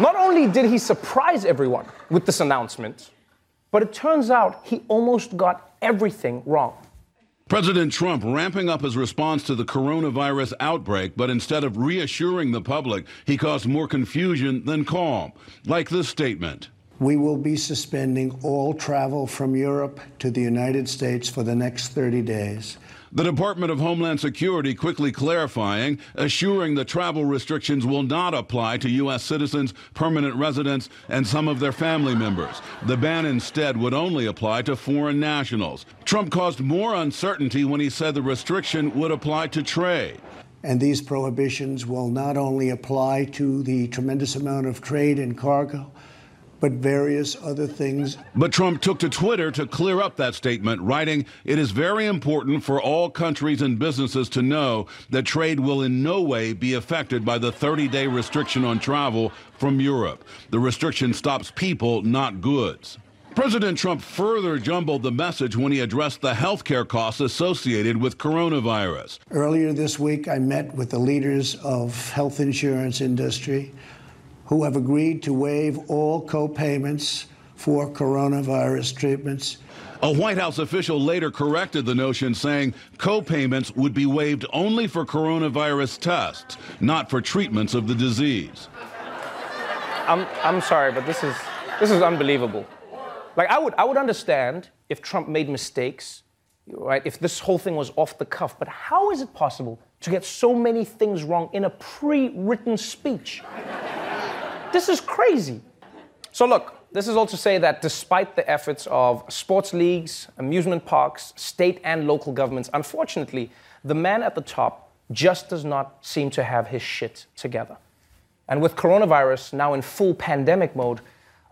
Not only did he surprise everyone with this announcement, but it turns out he almost got everything wrong. President Trump ramping up his response to the coronavirus outbreak, but instead of reassuring the public, he caused more confusion than calm. Like this statement. We will be suspending all travel from Europe to the United States for the next 30 days. The Department of Homeland Security quickly clarifying, assuring the travel restrictions will not apply to U.S. citizens, permanent residents, and some of their family members. The ban instead would only apply to foreign nationals. Trump caused more uncertainty when he said the restriction would apply to trade. And these prohibitions will not only apply to the tremendous amount of trade and cargo, but various other things. But Trump took to Twitter to clear up that statement, writing, It is very important for all countries and businesses to know that trade will in no way be affected by the 30 day restriction on travel from Europe. The restriction stops people, not goods. President Trump further jumbled the message when he addressed the health care costs associated with coronavirus. Earlier this week, I met with the leaders of health insurance industry who have agreed to waive all co-payments for coronavirus treatments. A White House official later corrected the notion, saying co-payments would be waived only for coronavirus tests, not for treatments of the disease. I'm, I'm sorry, but this is, this is unbelievable. Like, I would, I would understand if Trump made mistakes, right? If this whole thing was off the cuff, but how is it possible to get so many things wrong in a pre written speech? This is crazy. So, look, this is all to say that despite the efforts of sports leagues, amusement parks, state and local governments, unfortunately, the man at the top just does not seem to have his shit together. And with coronavirus now in full pandemic mode,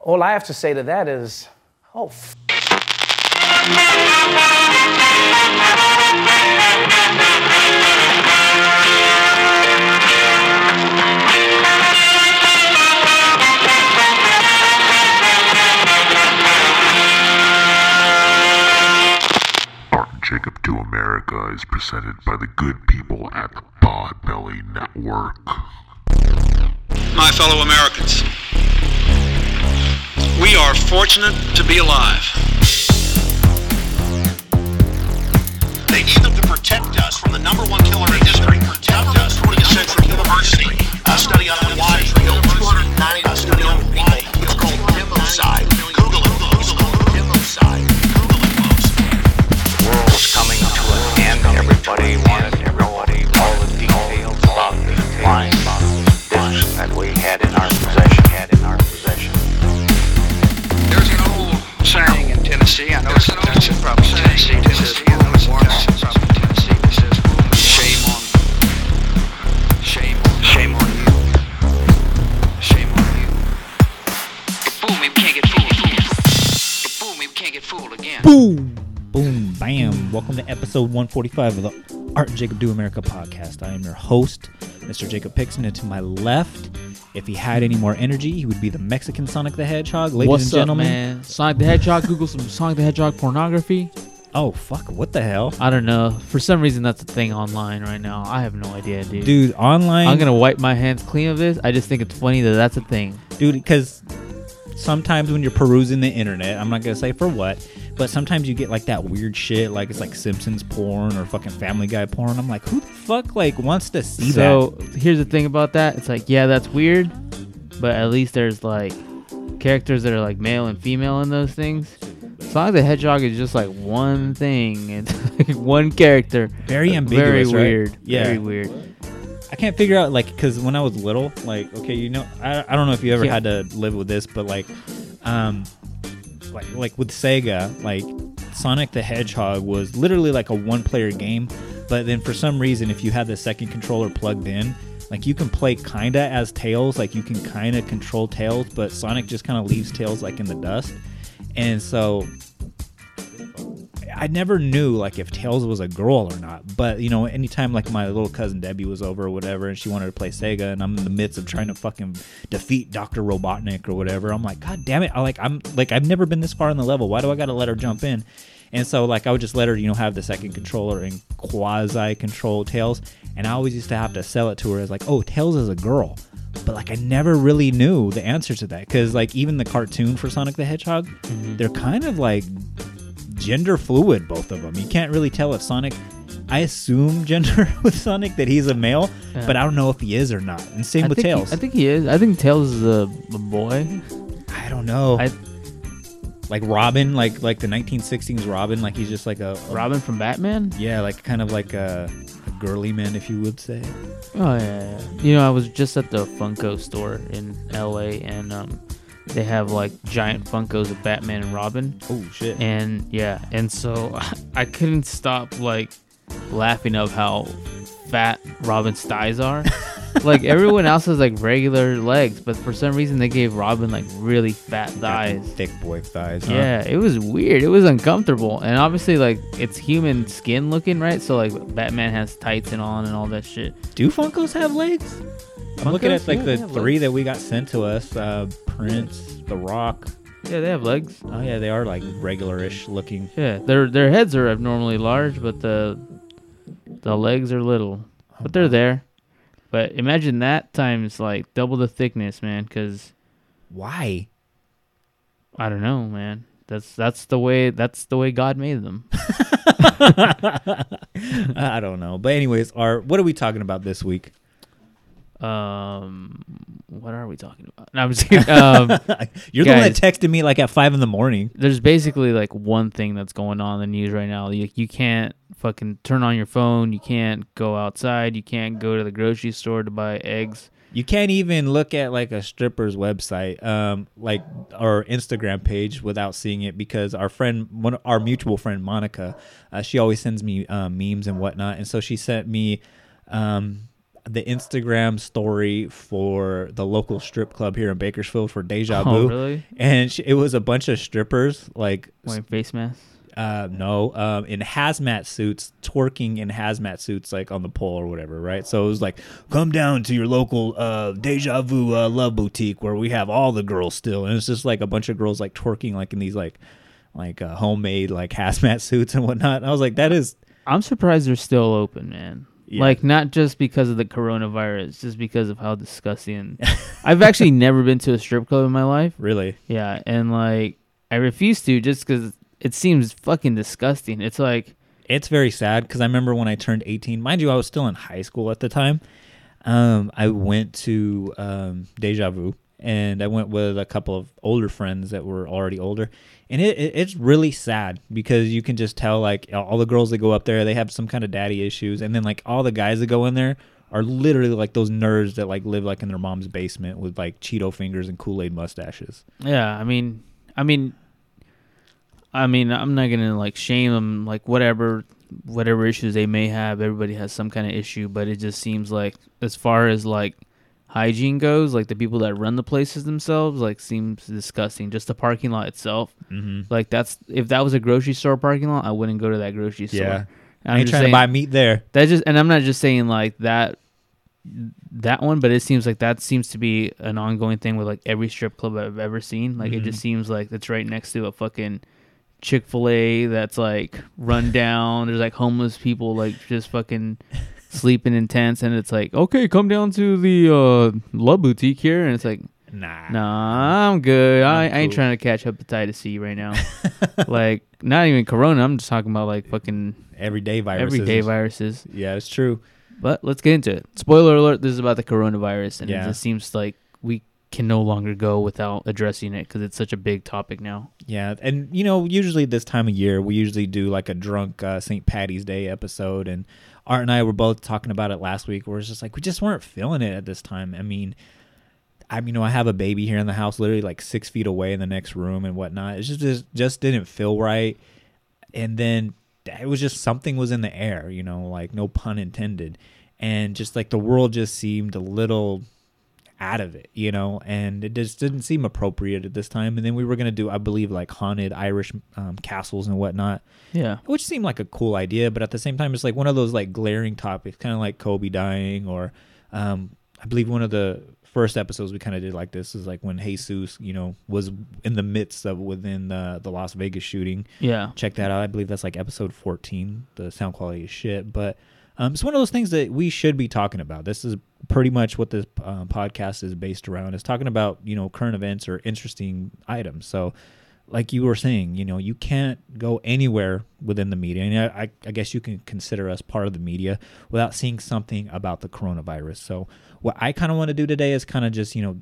all I have to say to that is, oh, f- Jacob Do America is presented by the good people at the Podbelly Network. My fellow Americans, we are fortunate to be alive. They need them to protect us from the number one killer in history. Protect us from the University. A study on why episode 145 of the Art and Jacob Do America podcast. I am your host, Mr. Jacob Pixon, and to my left, if he had any more energy, he would be the Mexican Sonic the Hedgehog. Ladies What's and up, gentlemen. man? Sonic the Hedgehog. Google some Sonic the Hedgehog pornography. Oh, fuck. What the hell? I don't know. For some reason, that's a thing online right now. I have no idea, dude. Dude, online. I'm gonna wipe my hands clean of this. I just think it's funny that that's a thing. dude because sometimes when you're perusing the internet i'm not gonna say for what but sometimes you get like that weird shit like it's like simpsons porn or fucking family guy porn i'm like who the fuck like wants to see so that here's the thing about that. It's like, yeah, that's weird, but at least there's like characters that are like male and female in those things. Sonic the Hedgehog is just like one thing. It's like one character. Very Very ambiguous, right? weird. Yeah. Very weird. i can't figure out like because when i was little like okay you know i, I don't know if you ever Yeah. had to live with this but like um like like with sega like sonic the hedgehog was literally like a one player game but then for some reason if you had the second controller plugged in like you can play kinda as tails like you can kinda control tails but sonic just kind of leaves tails like in the dust. And so I never knew like if Tails was a girl or not. But you know, anytime like my little cousin Debbie was over or whatever, and she wanted to play Sega, and I'm in the midst of trying to fucking defeat Doctor Robotnik or whatever, I'm like, God damn it! I like I'm like I've never been this far in the level. Why do I got to let her jump in? And so like I would just let her, you know, have the second controller and quasi control Tails, and I always used to have to sell it to her as like, oh, Tails is a girl. but like I never really knew the answer to that because like even the cartoon for Sonic the Hedgehog, Mm-hmm. they're kind of like gender fluid, both of them. You can't really tell if Sonic. I assume gender with Sonic that he's a male, Yeah. but I don't know if he is or not. And same I with think he- Tails. I think he is. I think Tails is a, a boy. I don't know. I- like Robin, like like the 1960s Robin, like he's just like a, a- Robin from Batman. Yeah, like kind of like a, a girly man, if you would say. Oh yeah, yeah. You know, I was just at the Funko store in L.A. and um, they have like giant Funkos of Batman and Robin. Oh shit! And yeah, and so I couldn't stop like laughing of how fat Robin's thighs are. like everyone else has like regular legs, but for some reason they gave Robin like really fat thighs. Thick boy thighs. huh? Yeah, it was weird. It was uncomfortable, and obviously, like it's human skin looking, right? So like Batman has tights and on and all that shit. Do Funkos have legs? I'm looking at like Yeah, the three legs. that we got sent to us: uh, Prince, The Rock. Yeah, they have legs. Oh yeah, they are like regular-ish looking. Yeah, their their heads are abnormally large, but the the legs are little, but they're there. But imagine that times like double the thickness, man. Because Why? I don't know, man. That's that's the way that's the way God made them. I don't know. But anyways, our what are we talking about this week? Um, what are we talking about? No, I'm just kidding. Um, You're the one that texted me like at five in the morning. there's basically like one thing that's going on in the news right now. You, you can't fucking turn on your phone. You can't go outside. You can't go to the grocery store to buy eggs. You can't even look at like a stripper's website, um, like our Instagram page, without seeing it because our friend, one our mutual friend Monica, uh, she always sends me um, memes and whatnot, and so she sent me um, the Instagram story for the local strip club here in Bakersfield for Deja Oh, Vu, really? and she, it was a bunch of strippers like Wearing face masks. uh, no, um, in hazmat suits, twerking in hazmat suits, like on the pole or whatever, right? So it was like, come down to your local uh, Deja Vu uh, Love Boutique where we have all the girls still, and it's just like a bunch of girls like twerking like in these like like uh, homemade like hazmat suits and whatnot. And I was like, that is I'm surprised they're still open, man. Yeah. Like not just because of the coronavirus, just because of how disgusting. I've actually never been to a strip club in my life. really Yeah, and like I refuse to just because it seems fucking disgusting. It's like it's very sad because I remember when I turned 18, mind you, I was still in high school at the time. Um, I went to um, Deja Vu and I went with a couple of older friends that were already older. And it, it it's really sad because you can just tell like all the girls that go up there, they have some kind of daddy issues. And then like all the guys that go in there are literally like those nerds that like live like in their mom's basement with like Cheeto fingers and Kool Aid mustaches. yeah, I mean, I mean, I mean, I'm not gonna like shame them, like whatever, whatever issues they may have. Everybody has some kind of issue, but it just seems like as far as like hygiene goes, like the people that run the places themselves, like seems disgusting. Just the parking lot itself, Mm-hmm. like that's if that was a grocery store parking lot, I wouldn't go to that grocery store. Yeah. And I'm trying saying- to buy meat there. That just and I'm not just saying like that that one, but it seems like that seems to be an ongoing thing with like every strip club I've ever seen. Like it just seems like it's right next to a fucking Chick fil A that's like run down. There's like homeless people like just fucking sleeping in tents and it's like, okay, come down to the uh love boutique here and it's like Nah. Nah, I'm good. I, I'm I ain't cool. trying to catch hepatitis C right now. like, not even corona. I'm just talking about like fucking Everyday viruses. everyday viruses. Yeah, it's true. But let's get into it. Spoiler alert: This is about the coronavirus, and Yeah. it just seems like we can no longer go without addressing it because it's such a big topic now. Yeah, and you know, usually this time of year, we usually do like a drunk uh, St. Patty's Day episode, and Art and I were both talking about it last week. Where it's just like we just weren't feeling it at this time. I mean, I mean, you know, I have a baby here in the house, literally like six feet away in the next room and whatnot. It just just, just didn't feel right, and then it was just something was in the air, you know, like no pun intended, and just like the world just seemed a little out of it, you know, and it just didn't seem appropriate at this time. And then we were gonna do, I believe, like haunted Irish um, castles and whatnot, Yeah, which seemed like a cool idea, but at the same time, it's like one of those like glaring topics, kind of like Kobe dying, or um, I believe one of the first episodes we kind of did like this is like when Jesus, you know, was in the midst of within the the Las Vegas shooting yeah. check that out. I believe that's like episode 14. The sound quality is shit, but Um, it's one of those things that we should be talking about. This is pretty much what this uh, podcast is based around. Is talking about you know current events or interesting items. So, like you were saying, you know, you can't go anywhere within the media, and I, I, I guess you can consider us part of the media without seeing something about the coronavirus. So, what I kind of want to do today is kind of just you know,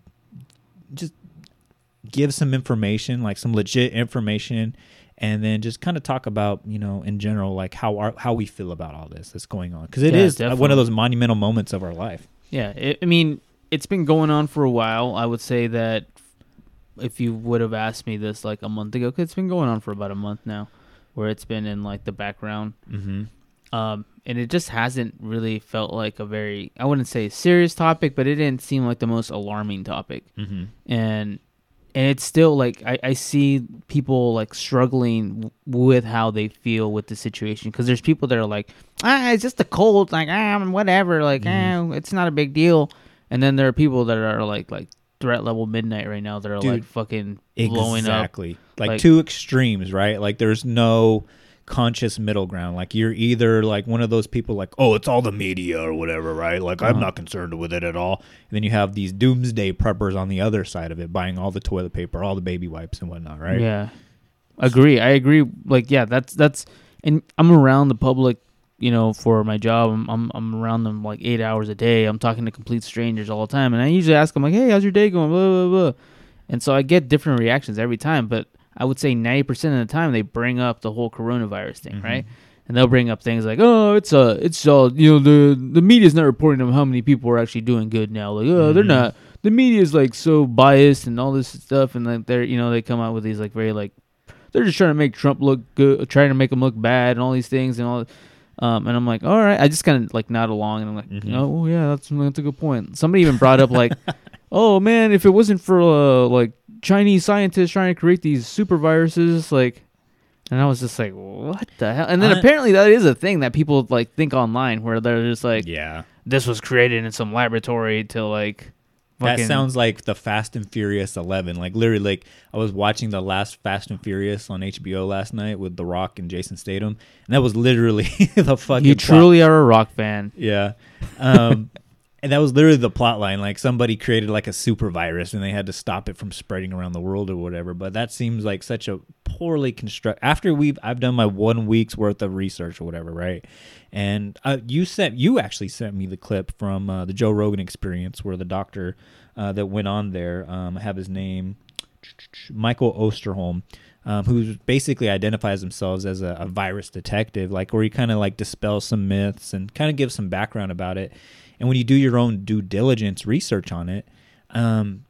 just give some information, like some legit information, and then just kind of talk about you know in general like how our, how we feel about all this that's going on because it Yeah, is uh, one of those monumental moments of our life. Yeah, it, I mean, it's been going on for a while. I would say that if you would have asked me this like a month ago, 'cause it's been going on for about a month now, where it's been in like the background, Mm-hmm. um, and it just hasn't really felt like a very, I wouldn't say serious topic, but it didn't seem like the most alarming topic, Mm-hmm. and and it's still like I, I see people like struggling w- with how they feel with the situation because there's people that are like ah it's just a cold like ah whatever like ah it's not a big deal and then there are people that are like like threat level midnight right now that are Dude, like fucking blowing up Exactly. Like, Like- two extremes, right? Like there's no conscious middle ground. Like you're either like one of those people like, oh, it's all the media or whatever, right? Like I'm Uh-huh. not concerned with it at all. And then you have these doomsday preppers on the other side of it, buying all the toilet paper, all the baby wipes and whatnot, right? Yeah, agree. I agree. Like, yeah, that's that's, and I'm around the public, you know, for my job. I'm I'm, I'm around them like eight hours a day. I'm talking to complete strangers all the time, and I usually ask them like, "Hey, how's your day going?" Blah blah blah, and so I get different reactions every time. But I would say ninety percent of the time they bring up the whole coronavirus thing, right? And they'll bring up things like, "Oh, it's uh, it's all you know, the the media's not reporting on how many people are actually doing good now. Like, oh, they're not. The media's like so biased and all this stuff, and like they're you know they come out with these like very like they're just trying to make Trump look good, trying to make him look bad, and all these things and all. Um, and I'm like, all right. I just kind of like nod along, and I'm like, Mhm. oh yeah, that's that's a good point. Somebody even brought up like, oh man, if it wasn't for uh, like Chinese scientists trying to create these super viruses, like, and I was just like, what the hell? And then I- apparently that is a thing that people like think online, where they're just like, Yeah. this was created in some laboratory to like. That sounds like the Fast and Furious 11. Like literally, like I was watching the last Fast and Furious on HBO last night with The Rock and Jason Statham, and that was literally the fucking. You plot. truly are a rock fan. Yeah. Um, and that was literally the plot line. Like somebody created like a super virus and they had to stop it from spreading around the world or whatever. But that seems like such a poorly construct. After we've, I've done my one week's worth of research or whatever, right? And uh, you sent, you actually sent me the clip from uh, the Joe Rogan experience where the doctor uh, that went on there, um, I have his name, Michael Osterholm, um, who basically identifies themselves as a, a virus detective, like where he kind of like dispels some myths and kind of gives some background about it. And when you do your own due diligence research on it, um,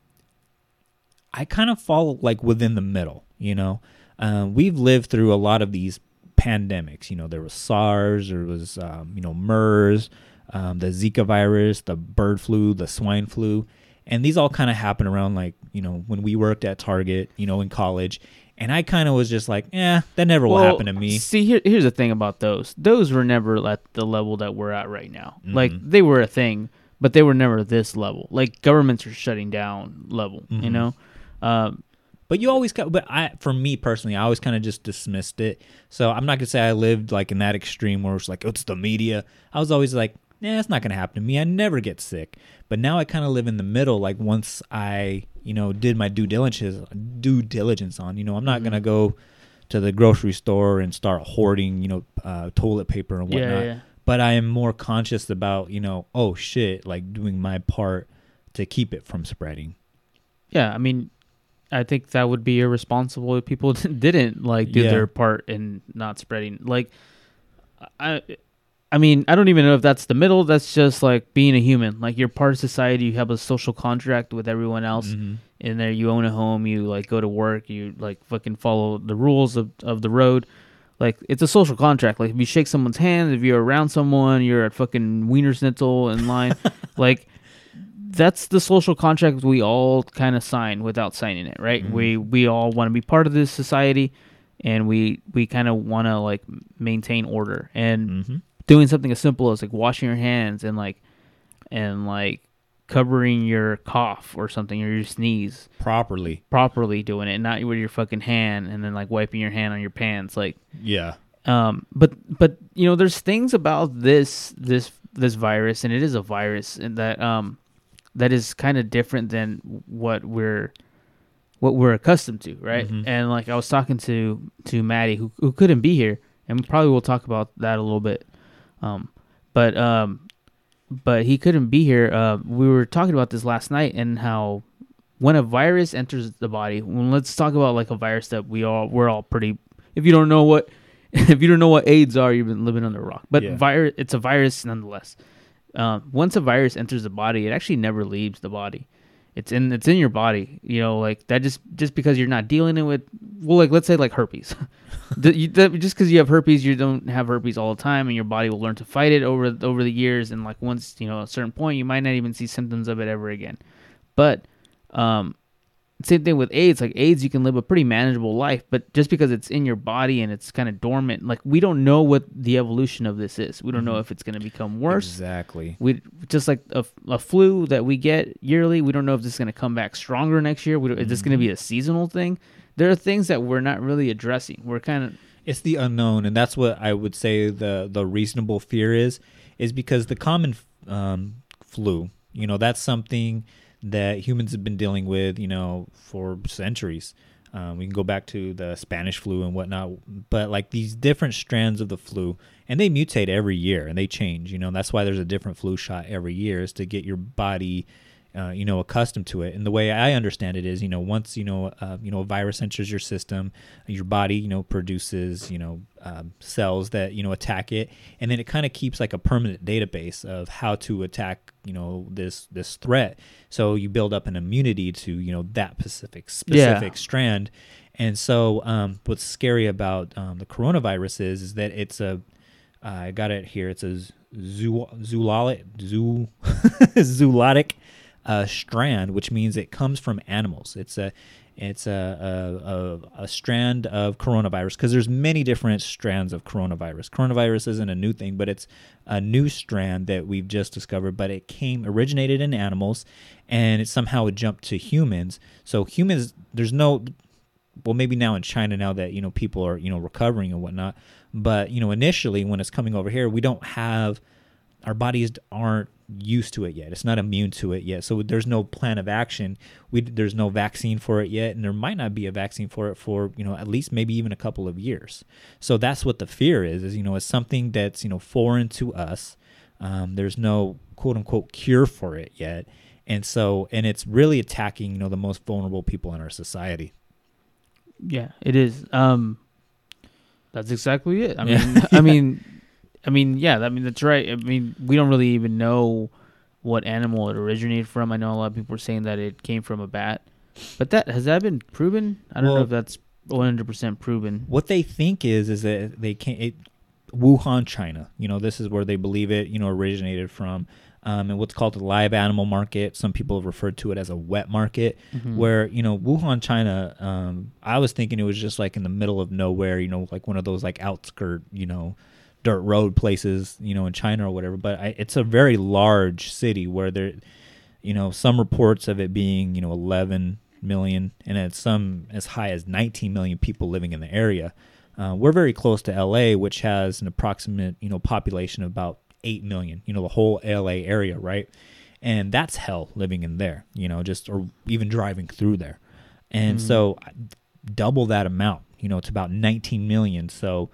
I kind of fall like within the middle. You know, um, we've lived through a lot of these pandemics. You know, there was SARS, there was um, you know MERS, um, the Zika virus, the bird flu, the swine flu, and these all kind of happen around like you know when we worked at Target, you know, in college. And I kind of was just like, yeah, that never will happen to me. See, here, here's the thing about those. Those were never at the level that we're at right now. Like Mhm. they were a thing, but they were never this level. Like governments are shutting down level. You Mhm. know, um, But you always, but I, for me personally, I always kind of just dismissed it. So I'm not gonna say I lived like in that extreme where it's like oh, it's the media. I was always like, yeah, it's not gonna happen to me. I never get sick. But now I kind of live in the middle. Like once I, you know, did my due diligence, due diligence on, you know, I'm not gonna go to the grocery store and start hoarding, you know, uh, toilet paper and Yeah, whatnot. yeah. But I am more conscious about, you know, oh shit, like doing my part to keep it from spreading. yeah. I mean, I think that would be irresponsible if people didn't like do Yeah. their part in not spreading. Like, I. I mean, I don't even know if that's the middle. That's just like being a human. Like you're part of society. You have a social contract with everyone else. Mhm. in there you own a home you like go to work you like fucking follow the rules of, of the road like it's a social contract like if you shake someone's hand if you're around someone you're at fucking wiener schnitzel in line like that's the social contract we all kind of sign without signing it right Mhm. we we all want to be part of this society and we we kind of want to like maintain order and Mhm. Doing something as simple as like washing your hands and like and like covering your cough or something or your sneeze properly. properly doing it not with your fucking hand and then like wiping your hand on your pants like Yeah. Um, but but you know, there's things about this this this virus, and it is a virus, and that um that is kind of different than what we're what we're accustomed to, right? Mhm. And like I was talking to to Maddie, who who couldn't be here, and probably we'll talk about that a little bit. Um, but um, but he couldn't be here. Uh, we were talking about this last night and how when a virus enters the body, well, let's talk about like a virus that we all we're all pretty. If you don't know what if you don't know what AIDS are, you've been living under a rock. But Yeah. virus, it's a virus nonetheless. Um, once a virus enters the body, it actually never leaves the body. It's in it's in your body. You know, like that just just because you're not dealing it with well, like let's say like herpes. Just because you have herpes, you don't have herpes all the time, and your body will learn to fight it over over the years. And like once you know a certain point, you might not even see symptoms of it ever again. But um, same thing with AIDS. Like AIDS, you can live a pretty manageable life, but just because it's in your body and it's kind of dormant, like we don't know what the evolution of this is. We don't know if it's going to become worse. Exactly. We just like a, a flu that we get yearly. We don't know if this is going to come back stronger next year. We don't, Is this going to be a seasonal thing? There are things that we're not really addressing. We're kind of it's the unknown and that's what i would say the the reasonable fear is is because the common um, flu you know that's something that humans have been dealing with you know for centuries. Um, we can go back to the spanish flu and whatnot but like these different strands of the flu and they mutate every year and they change you know that's why there's a different flu shot every year is to get your body uh, you know, accustomed to it. And the way I understand it is, you know, once you know, uh, you know, a virus enters your system, your body, you know, produces, you know, um, cells that you know attack it, and then it kind of keeps like a permanent database of how to attack, you know, this this threat. So you build up an immunity to, you know, that specific specific strand. And so, um, what's scary about um, the coronavirus is, is that it's a uh, I got it here. It's a zoo, zoologic, zoo, zoonotic uh, strand, which means it comes from animals. It's a it's a a, a, a strand of coronavirus because there's many different strands of coronavirus. Coronavirus isn't a new thing, but it's a new strand that we've just discovered. But it came originated in animals, and it somehow it jumped to humans. So humans, there's no well maybe now in China now that you know people are you know recovering and whatnot but you know initially when it's coming over here we don't have our bodies aren't used to it yet. It's not immune to it yet. So there's no plan of action. We there's no vaccine for it yet and there might not be a vaccine for it for you know at least maybe even a couple of years. So that's what the fear is is you know it's something that's you know foreign to us. Um, there's no quote unquote cure for it yet. And so and it's really attacking you know the most vulnerable people in our society. Yeah, it is. Um, that's exactly it. I Yeah. mean, I mean, I mean, yeah. I mean, that's right. I mean, we don't really even know what animal it originated from. I know a lot of people are saying that it came from a bat, but that has that been proven? I don't know if that's one hundred percent proven. what they think is is that they can't it, Wuhan, China. You know, this is where they believe it. You know, originated from. Um, and what's called the live animal market. Some people have referred to it as a wet market, where you know Wuhan, China. Um, I was thinking it was just like in the middle of nowhere. You know, like one of those like outskirt, you know, dirt road places. You know, in China or whatever. But I, it's a very large city where there, you know, some reports of it being you know 11 million, and it's some as high as 19 million people living in the area. Uh, we're very close to LA, which has an approximate you know population of about eight million. You know, the whole LA area, right? And that's hell living in there. You know, just or even driving through there. And so double that amount. You know, it's about 19 million. So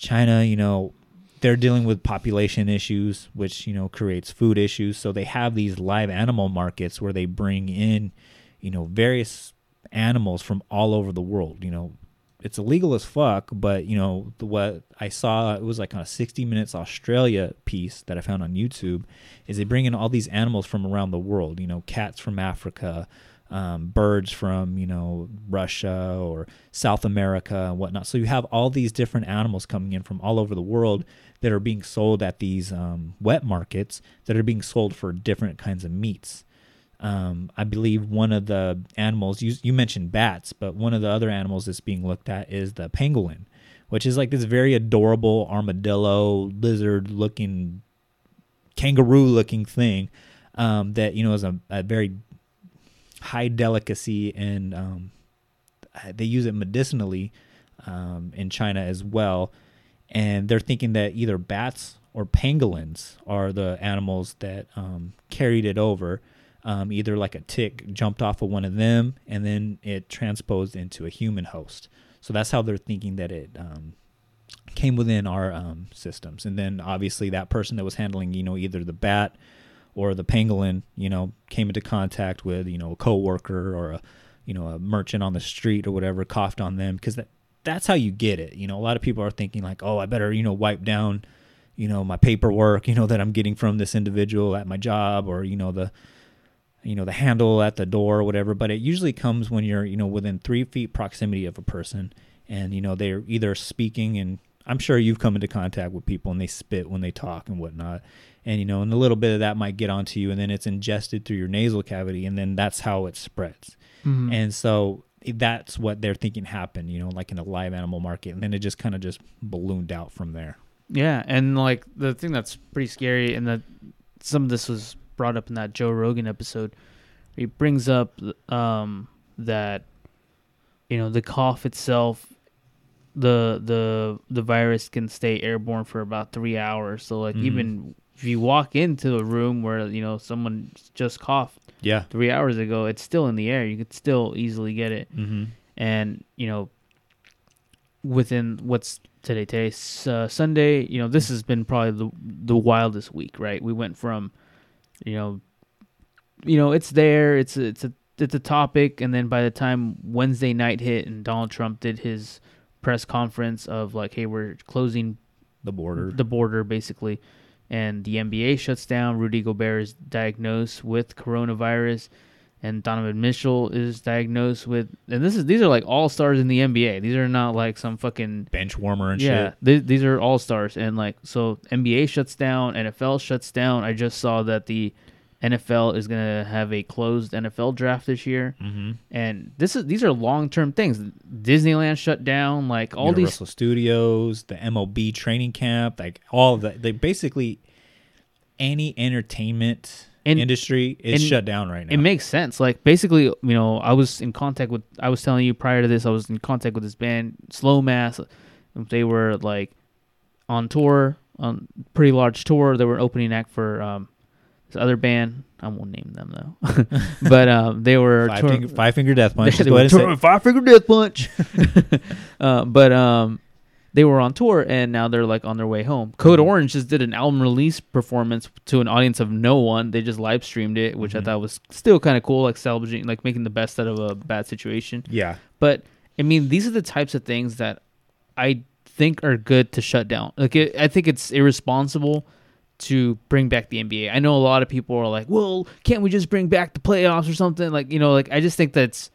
China, you know, they're dealing with population issues, which you know creates food issues. So they have these live animal markets where they bring in, you know, various animals from all over the world. You know, it's illegal as fuck, but you know the, what I saw it was like on a 60 Minutes Australia piece that I found on YouTube is they bring in all these animals from around the world. You know, cats from Africa, um, birds from you know Russia or South America and whatnot. So you have all these different animals coming in from all over the world that are being sold at these um, wet markets that are being sold for different kinds of meats. Um, I believe one of the animals you you mentioned bats, but one of the other animals that's being looked at is the pangolin, which is like this very adorable armadillo lizard looking kangaroo looking thing um, that you know is a, a very high delicacy and um, they use it medicinally um, in China as well. and they're thinking that either bats or pangolins are the animals that um, carried it over. Um, either like a tick jumped off of one of them and then it transposed into a human host. So that's how they're thinking that it um, came within our um, systems. And then obviously that person that was handling, you know, either the bat or the pangolin, you know, came into contact with, you know, a coworker or a, you know, a merchant on the street or whatever, coughed on them because that that's how you get it. You know, a lot of people are thinking like, oh, I better, you know, wipe down, you know, my paperwork, you know, that I'm getting from this individual at my job or, you know, the, you know, the handle at the door or whatever. But it usually comes when you're, you know, within three feet proximity of a person and, you know, they're either speaking and I'm sure you've come into contact with people and they spit when they talk and whatnot. And, you know, and a little bit of that might get onto you and then it's ingested through your nasal cavity and then that's how it spreads. Mhm. And so that's what they're thinking happened, you know, like in a live animal market. And then it just kind of just ballooned out from there. Yeah, and like the thing that's pretty scary, and that some of this was brought up in that Joe Rogan episode. He brings up um, that you know the cough itself, the the the virus can stay airborne for about three hours. So like Mhm. even if you walk into a room where you know someone just coughed, Yeah. three hours ago, it's still in the air. You could still easily get it. Mhm. And you know, within what's today? Today's uh, Sunday. You know, this has been probably the the wildest week, right? We went from, you know, you know, it's there. It's a, it's a it's a topic, and then by the time Wednesday night hit and Donald Trump did his press conference of like, hey, we're closing the border, the border basically, and the NBA shuts down. Rudy Gobert is diagnosed with coronavirus, and Donovan Mitchell is diagnosed with. And this is these are like all stars in the NBA. These are not like some fucking bench warmer and yeah, shit. th- these are all stars, and like so, NBA shuts down, NFL shuts down. I just saw that the NFL is gonna have a closed NFL draft this year, Mhm. and this is these are long term things. Disneyland shut down, like all Universal these Studios, the MLB training camp, like all of that. They basically any entertainment industry is and shut down right now. It makes sense. Like basically, you know, I was in contact with. I was telling you prior to this, I was in contact with this band, Slow Mass. They were like on tour, on pretty large tour. They were an opening act for um, this other band. I won't name them though, but um, they were Five tour- Finger- Five Finger Death Punch. They, they go were ahead and say touring it. with Five Finger Death Punch. uh, but um, they were on tour and now they're like on their way home. Code Mm-hmm. Orange just did an album release performance to an audience of no one. They just live streamed it, which Mm-hmm. I thought was still kind of cool, like salvaging, like making the best out of a bad situation. Yeah. But I mean, these are the types of things that I think are good to shut down. Like, it, I think it's irresponsible to bring back the NBA. I know a lot of people are like, "Well, can't we just bring back the playoffs or something?" Like, you know, like I just think that's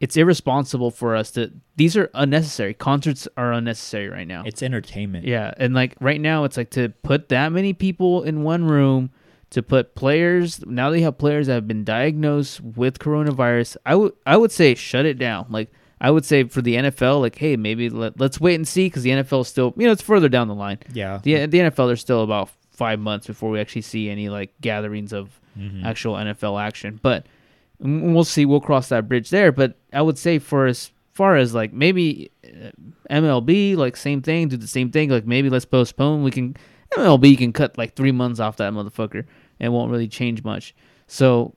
it's irresponsible for us to. These are unnecessary. Concerts are unnecessary right now. It's entertainment. Yeah, and like right now, it's like to put that many people in one room, to put players. Now they have players that have been diagnosed with coronavirus. I would I would say shut it down. Like I would say for the NFL, like hey, maybe let, let's wait and see because the NFL is still you know it's further down the line. Yeah. the the NFL they're still about five months before we actually see any like gatherings of Mhm. actual NFL action, but. We'll see. We'll cross that bridge there. But I would say for as far as like maybe uh, MLB, like same thing, do the same thing. Like maybe let's postpone. We can MLB can cut like three months off that motherfucker and won't really change much. So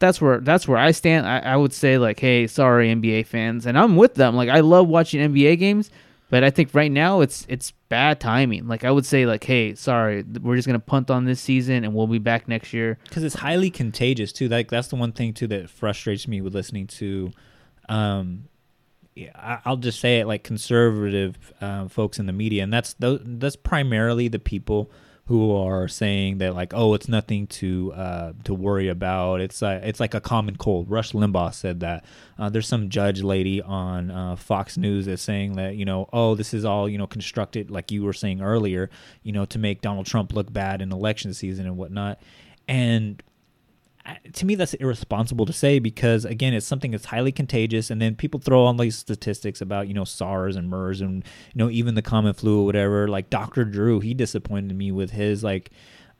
that's where that's where I stand. I, I would say like, hey, sorry NBA fans, and I'm with them. Like I love watching NBA games, but I think right now it's it's bad timing. Like I would say like, hey, sorry, we're just gonna punt on this season and we'll be back next year. because it's highly contagious too. Like that's the one thing too that frustrates me with listening to, um, yeah, I'll just say it like conservative uh, folks in the media, and that's tho- that's primarily the people who are saying that like oh it's nothing to uh, to worry about. It's uh, it's like a common cold. Rush Limbaugh said that. Uh, there's some judge lady on uh, Fox News that's saying that you know oh this is all you know constructed like you were saying earlier you know to make Donald Trump look bad in election season and whatnot, and to me that's irresponsible to say because again it's something that's highly contagious and then people throw on these statistics about you know SARS and MERS and you know even the common flu or whatever. Like Dr. Drew he disappointed me with his like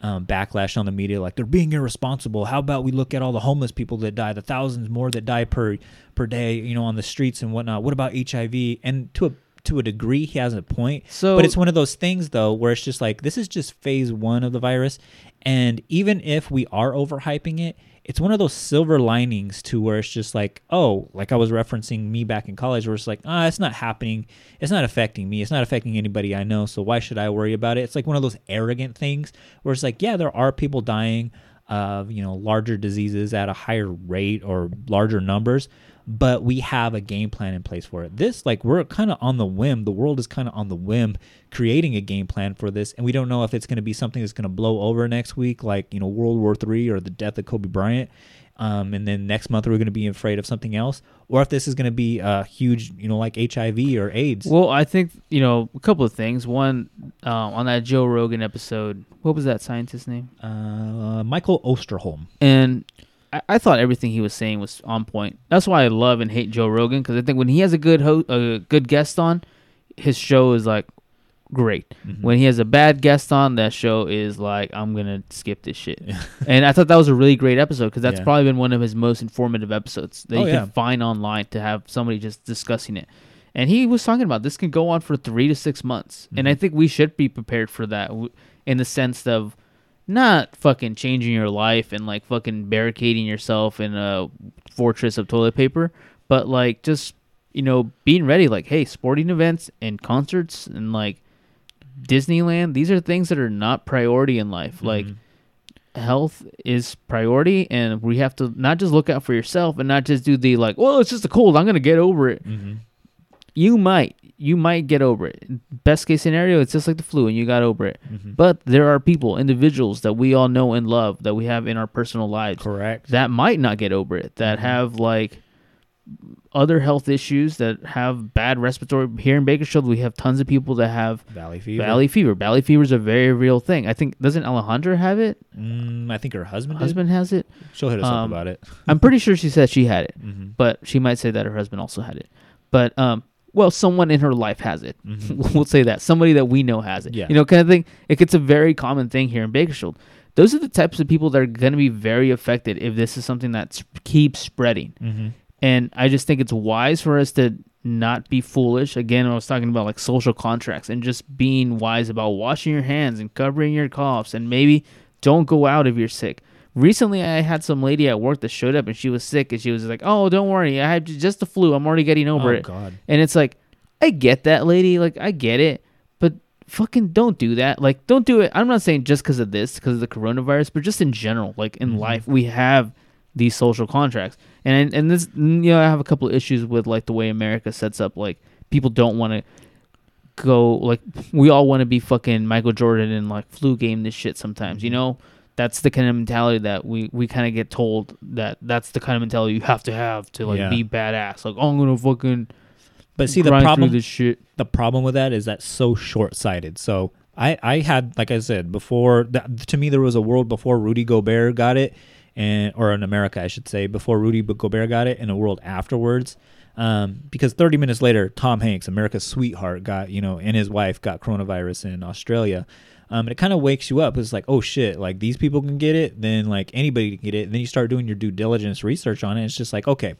um, backlash on the media like they're being irresponsible. How about we look at all the homeless people that die the thousands more that die per per day you know on the streets and whatnot? What about HIV and to a to a degree he has a point. So- but it's one of those things though where it's just like this is just phase one of the virus, and even if we are overhyping it, it's one of those silver linings to where it's just like, oh, like I was referencing me back in college, where it's like, ah, it's not happening, it's not affecting me, it's not affecting anybody I know, so why should I worry about it? It's like one of those arrogant things where it's like, yeah, there are people dying of you know larger diseases at a higher rate or larger numbers but we have a game plan in place for it this like we're kind of on the whim the world is kind of on the whim creating a game plan for this and we don't know if it's going to be something that's going to blow over next week like you know world war three or the death of kobe bryant um, and then next month we're going to be afraid of something else or if this is going to be a huge you know like hiv or aids Well, I think you know a couple of things. One, uh, on that Joe Rogan episode, what was that scientist's name? uh, michael osterholm And I, I thought everything he was saying was on point. That's why I love and hate Joe Rogan because I think when he has a good ho- a good guest on, his show is like great. Mm-hmm. When he has a bad guest on, that show is like I'm gonna skip this shit. and I thought that was a really great episode because that's Yeah. probably been one of his most informative episodes that Oh, you yeah. can find online to have somebody just discussing it. And he was talking about this can go on for three to six months, and I mm-hmm. think we should be prepared for that w- in the sense of not fucking changing your life and like fucking barricading yourself in a fortress of toilet paper, but like just you know being ready. Like, hey, sporting events and concerts and like Disneyland, these are things that are not priority in life. Mm-hmm. Like health is priority and we have to not just look out for yourself and not just do the like, well, it's just a cold, I'm gonna get over it. Mm-hmm. You might. You might get over it. Best case scenario, it's just like the flu and you got over it. But there are people, individuals that we all know and love that we have in our personal lives correct that might not get over it, that have like other health issues, that have bad respiratory. Here in Bakersfield, we have tons of people that have valley fever valley fever. Valley fever is a very real thing. I think doesn't Alejandra have it? mm, i think her husband did. Husband has it. she'll hit us up Um, about it I'm pretty sure she said she had it, Mm-hmm. but she might say that her husband also had it. But um, well, someone in her life has it. we'll say that somebody that we know has it. Mm-hmm. Yeah. You know, kind of thing. It gets a very common thing here in Bakersfield. Those are the types of people that are going to be very affected if this is something that keeps spreading. Mm-hmm. And I just think it's wise for us to not be foolish. Again, I was talking about like social contracts and just being wise about washing your hands and covering your coughs and maybe don't go out if you're sick. Recently, I had some lady at work that showed up and she was sick and she was like, "Oh, don't worry, I had just the flu. I'm already getting over Oh, it." God. And it's like, I get that, lady. Like, I get it, but fucking don't do that. Like, don't do it. I'm not saying just because of this, because of the coronavirus, but just in general, like in mm-hmm. life, we have these social contracts, and and this, you know, I have a couple of issues with like the way America sets up. Like, people don't want to go like we all want to be fucking Michael Jordan and like flu game this shit sometimes, you mm-hmm. know? That's the kind of mentality that we we kind of get told that that's the kind of mentality you have to have to like Yeah. be badass. Like, oh, I'm going to fucking But see, the grind problem through this shit. the problem with that is that's so short-sighted. So I I had like I said before that, to me there was a world before Rudy Gobert got it and or in America I should say before Rudy Gobert got it and a world afterwards. Um, because 30 minutes later, Tom Hanks, America's sweetheart, got you know, and his wife got coronavirus in Australia. Um, and it kind of wakes you up. It's like, oh shit, like these people can get it, then like anybody can get it. And then you start doing your due diligence research on it. It's just like, okay,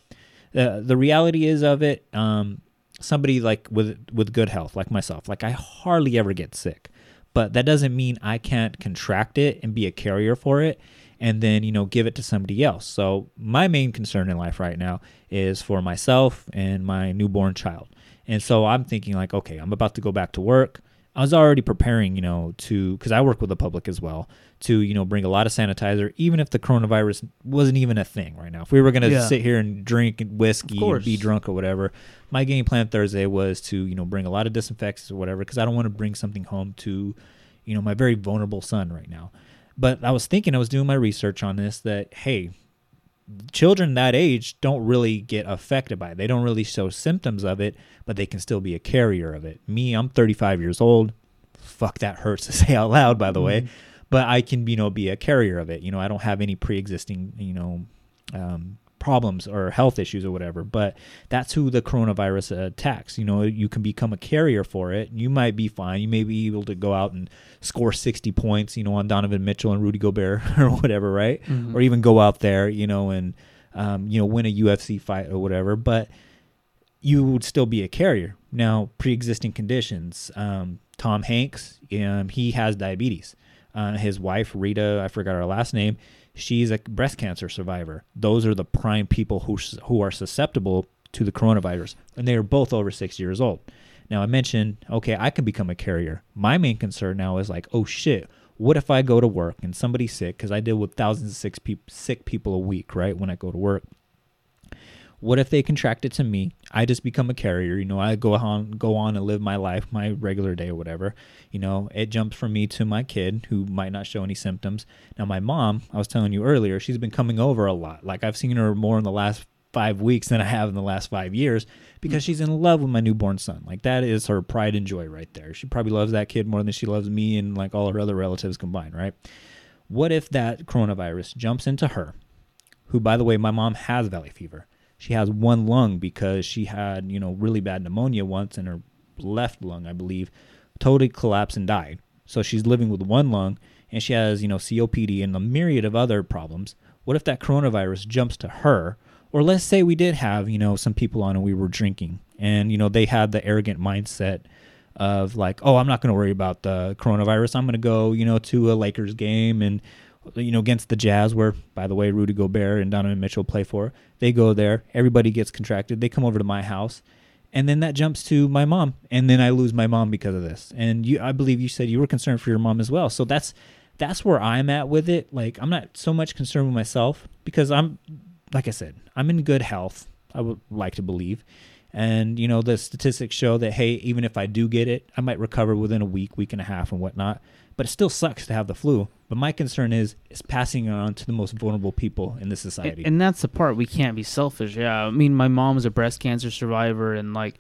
the the reality is of it. Um, somebody like with with good health, like myself, like I hardly ever get sick, but that doesn't mean I can't contract it and be a carrier for it, and then you know give it to somebody else. So my main concern in life right now is for myself and my newborn child, and so I'm thinking like, okay, I'm about to go back to work. I was already preparing, you know, to because I work with the public as well, to you know bring a lot of sanitizer, even if the coronavirus wasn't even a thing right now. If we were gonna Yeah. sit here and drink whiskey and be drunk or whatever, my game plan Thursday was to you know bring a lot of disinfectants or whatever because I don't want to bring something home to, you know, my very vulnerable son right now. But I was thinking, I was doing my research on this that hey, children that age don't really get affected by it. They don't really show symptoms of it, but they can still be a carrier of it. Me, I'm 35 years old. Fuck, that hurts to say out loud, by the way. But I can, you know, be a carrier of it. You know, I don't have any pre-existing, you know, um, problems or health issues or whatever. But that's who the coronavirus attacks. You know, you can become a carrier for it. You might be fine. You may be able to go out and score 60 points, you know, on Donovan Mitchell and Rudy Gobert or whatever, right? Or even go out there, you know, and um, you know, win a UFC fight or whatever. But you would still be a carrier. Now, pre-existing conditions. Um, Tom Hanks, um, he has diabetes. Uh, his wife Rita, I forgot her last name. She's a breast cancer survivor. Those are the prime people who who are susceptible to the coronavirus, and they are both over six years old. Now, I mentioned, okay, I can become a carrier. My main concern now is like, oh shit, what if I go to work and somebody's sick? Because I deal with thousands of sick, peop- sick people a week, right? When I go to work. What if they contract it to me? I just become a carrier. You know, I go on, go on and live my life, my regular day or whatever. You know, it jumps from me to my kid who might not show any symptoms. Now, my mom, I was telling you earlier, she's been coming over a lot. Like I've seen her more in the last five weeks than I have in the last five years because mm. she's in love with my newborn son. Like that is her pride and joy right there. She probably loves that kid more than she loves me and like all her other relatives combined, right? What if that coronavirus jumps into her, who, by the way, my mom has valley fever. She has one lung because she had, you know, really bad pneumonia once and her left lung, I believe, totally collapsed and died. So she's living with one lung and she has, you know, COPD and a myriad of other problems. What if that coronavirus jumps to her? Or let's say we did have, you know, some people on and we were drinking and, you know, they had the arrogant mindset of like, oh, I'm not going to worry about the coronavirus. I'm going to go, you know, to a Lakers game and, you know, against the Jazz, where, by the way, Rudy Gobert and Donovan Mitchell play for. They go there. Everybody gets contracted. They come over to my house. And then that jumps to my mom. And then I lose my mom because of this. And you, I believe you said you were concerned for your mom as well. So that's, that's where I'm at with it. Like, I'm not so much concerned with myself because I'm, like I said, I'm in good health. I would like to believe. And, you know, the statistics show that, hey, even if I do get it, I might recover within a week, week and a half, and whatnot. But it still sucks to have the flu. But my concern is, is passing it on to the most vulnerable people in this society. And, and that's the part we can't be selfish. Yeah, I mean, my mom is a breast cancer survivor, and like,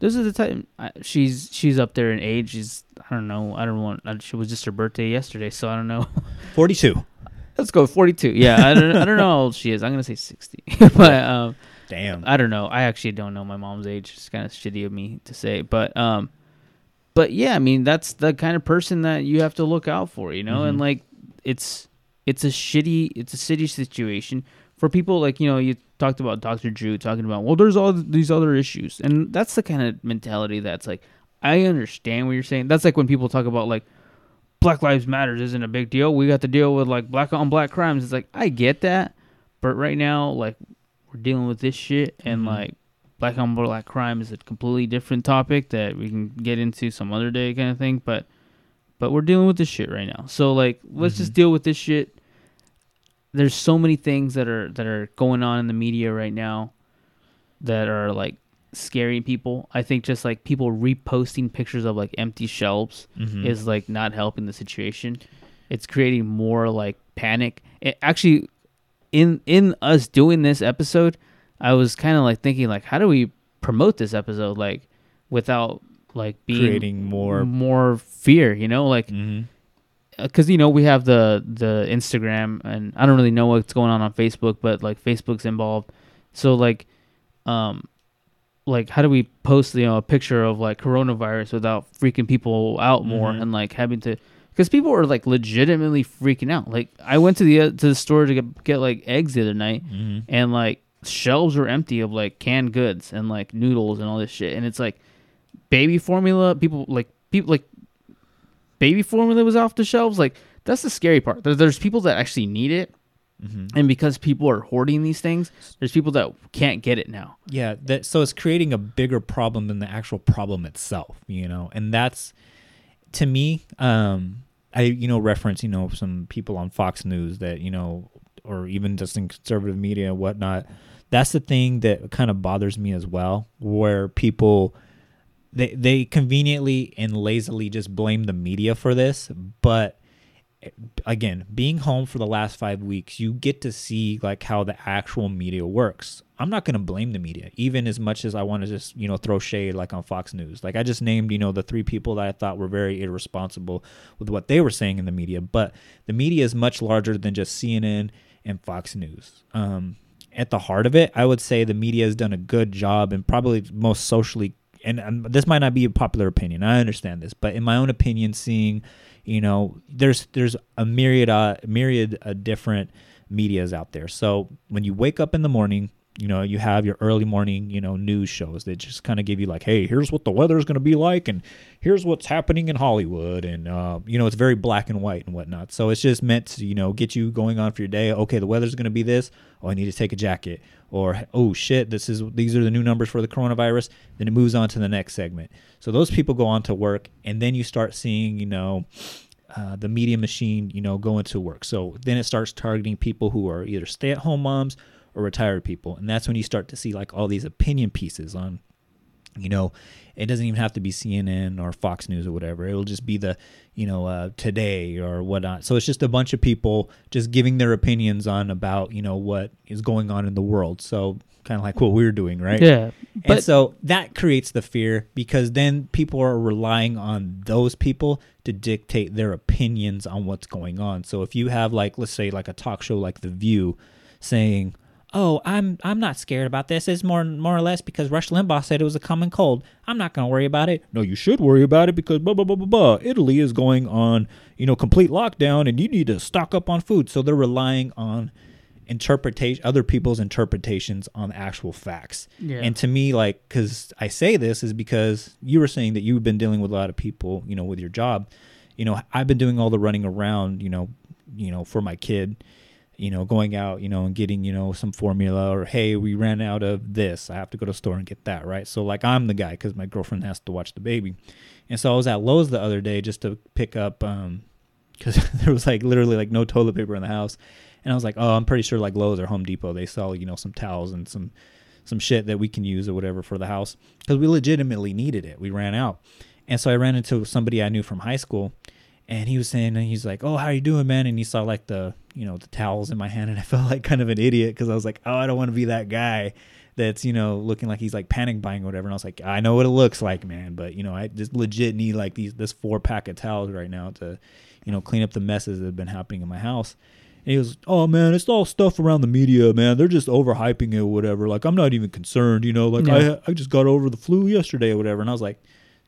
this is the time she's she's up there in age. She's I don't know. I don't want. She was just her birthday yesterday, so I don't know. 42. Let's go 42. Yeah, I don't I don't know how old she is. I'm gonna say 60, but um, Damn. I don't know. I actually don't know my mom's age. It's kind of shitty of me to say, but um, but yeah, I mean that's the kind of person that you have to look out for, you know, and mm-hmm. like it's it's a shitty it's a shitty situation for people like you know you talked about Dr. Drew talking about well there's all these other issues and that's the kind of mentality that's like I understand what you're saying. That's like when people talk about like Black Lives Matters isn't a big deal. We got to deal with like black on black crimes. It's like I get that, but right now like we're dealing with this shit and mm-hmm. like black on black crime is a completely different topic that we can get into some other day kind of thing. But but we're dealing with this shit right now. So like let's just mm-hmm. deal with this shit. There's so many things that are that are going on in the media right now that are like scaring people. I think just like people reposting pictures of like empty shelves mm-hmm. is like not helping the situation. It's creating more like panic. It actually in in us doing this episode, I was kind of like thinking like how do we promote this episode like without like being Creating more- more fear, you know, like because you know we have the the Instagram and I don't really know what's going on on Facebook, but like Facebook's involved. So like, um, like how do we post you know a picture of like coronavirus without freaking people out more and like having to because people are like legitimately freaking out. Like I went to the uh, to the store to get, get like eggs the other night, and like shelves were empty of like canned goods and like noodles and all this shit, and it's like baby formula. People like people like baby formula was off the shelves. Like that's the scary part. There, there's people that actually need it, and because people are hoarding these things, there's people that can't get it now. Yeah, that so it's creating a bigger problem than the actual problem itself, you know. And that's to me, um I you know reference, you know, some people on Fox News that, you know, or even just in conservative media and whatnot. That's the thing that kind of bothers me as well, where people they they conveniently and lazily just blame the media for this, but again, being home for the last five weeks, you get to see like how the actual media works. I'm not going to blame the media, even as much as I want to just you know throw shade like on Fox News. Like I just named you know the three people that I thought were very irresponsible with what they were saying in the media, but the media is much larger than just CNN and Fox News. Um, at the heart of it, I would say the media has done a good job and probably most socially and um, this might not be a popular opinion. I understand this, but in my own opinion, seeing, you know, there's there's a myriad uh, myriad of different medias out there. So when you wake up in the morning, you know, you have your early morning, you know, news shows that just kind of give you like, hey, here's what the weather is going to be like, and here's what's happening in Hollywood, and uh, you know, it's very black and white and whatnot. So it's just meant to, you know, get you going on for your day. Okay, the weather's going to be this. Oh, I need to take a jacket. Or oh shit, this is these are the new numbers for the coronavirus. Then it moves on to the next segment. So those people go on to work, and then you start seeing, you know. Uh, the media machine, you know, go into work. So then it starts targeting people who are either stay-at-home moms or retired people, and that's when you start to see like all these opinion pieces on, you know, it doesn't even have to be CNN or Fox News or whatever. It'll just be the, you know, uh, Today or whatnot. So it's just a bunch of people just giving their opinions on about you know what is going on in the world. So kind of like what we're doing, right? Yeah, and so that creates the fear because then people are relying on those people to dictate their opinions on what's going on. So if you have like let's say like a talk show like The View saying, "Oh, I'm I'm not scared about this. It's more more or less because Rush Limbaugh said it was a common cold. I'm not going to worry about it." No, you should worry about it because blah blah blah blah blah. Italy is going on, you know, complete lockdown and you need to stock up on food. So they're relying on interpretation other people's interpretations on actual facts Yeah. and to me like because i say this is because you were saying that you've been dealing with a lot of people you know with your job you know i've been doing all the running around you know you know for my kid you know going out you know and getting you know some formula or hey we ran out of this. I have to go to the store and get that right? So like i'm the guy because my girlfriend has to watch the baby. And so i was at lowes the other day just to pick up um because there was like literally like no toilet paper in the house. And i was like oh i'm pretty sure like lowes or home depot they sell you know some towels and some some shit that we can use or whatever for the house. Because we legitimately needed it. We ran out. And so i ran into somebody i knew from high school and he was saying and he's like oh how you doing man? And he saw like the you know the towels in my hand and i felt like kind of an idiot because i was like oh i don't want to be that guy that's you know looking like he's like panic buying or whatever and i was like i know what it looks like man but you know i just legit need like these this four pack of towels right now to you know clean up the messes that have been happening in my house and he was, oh man, it's all stuff around the media, man. They're just overhyping it or whatever. Like I'm not even concerned, you know. Like. I I just got over the flu yesterday or whatever. And I was like,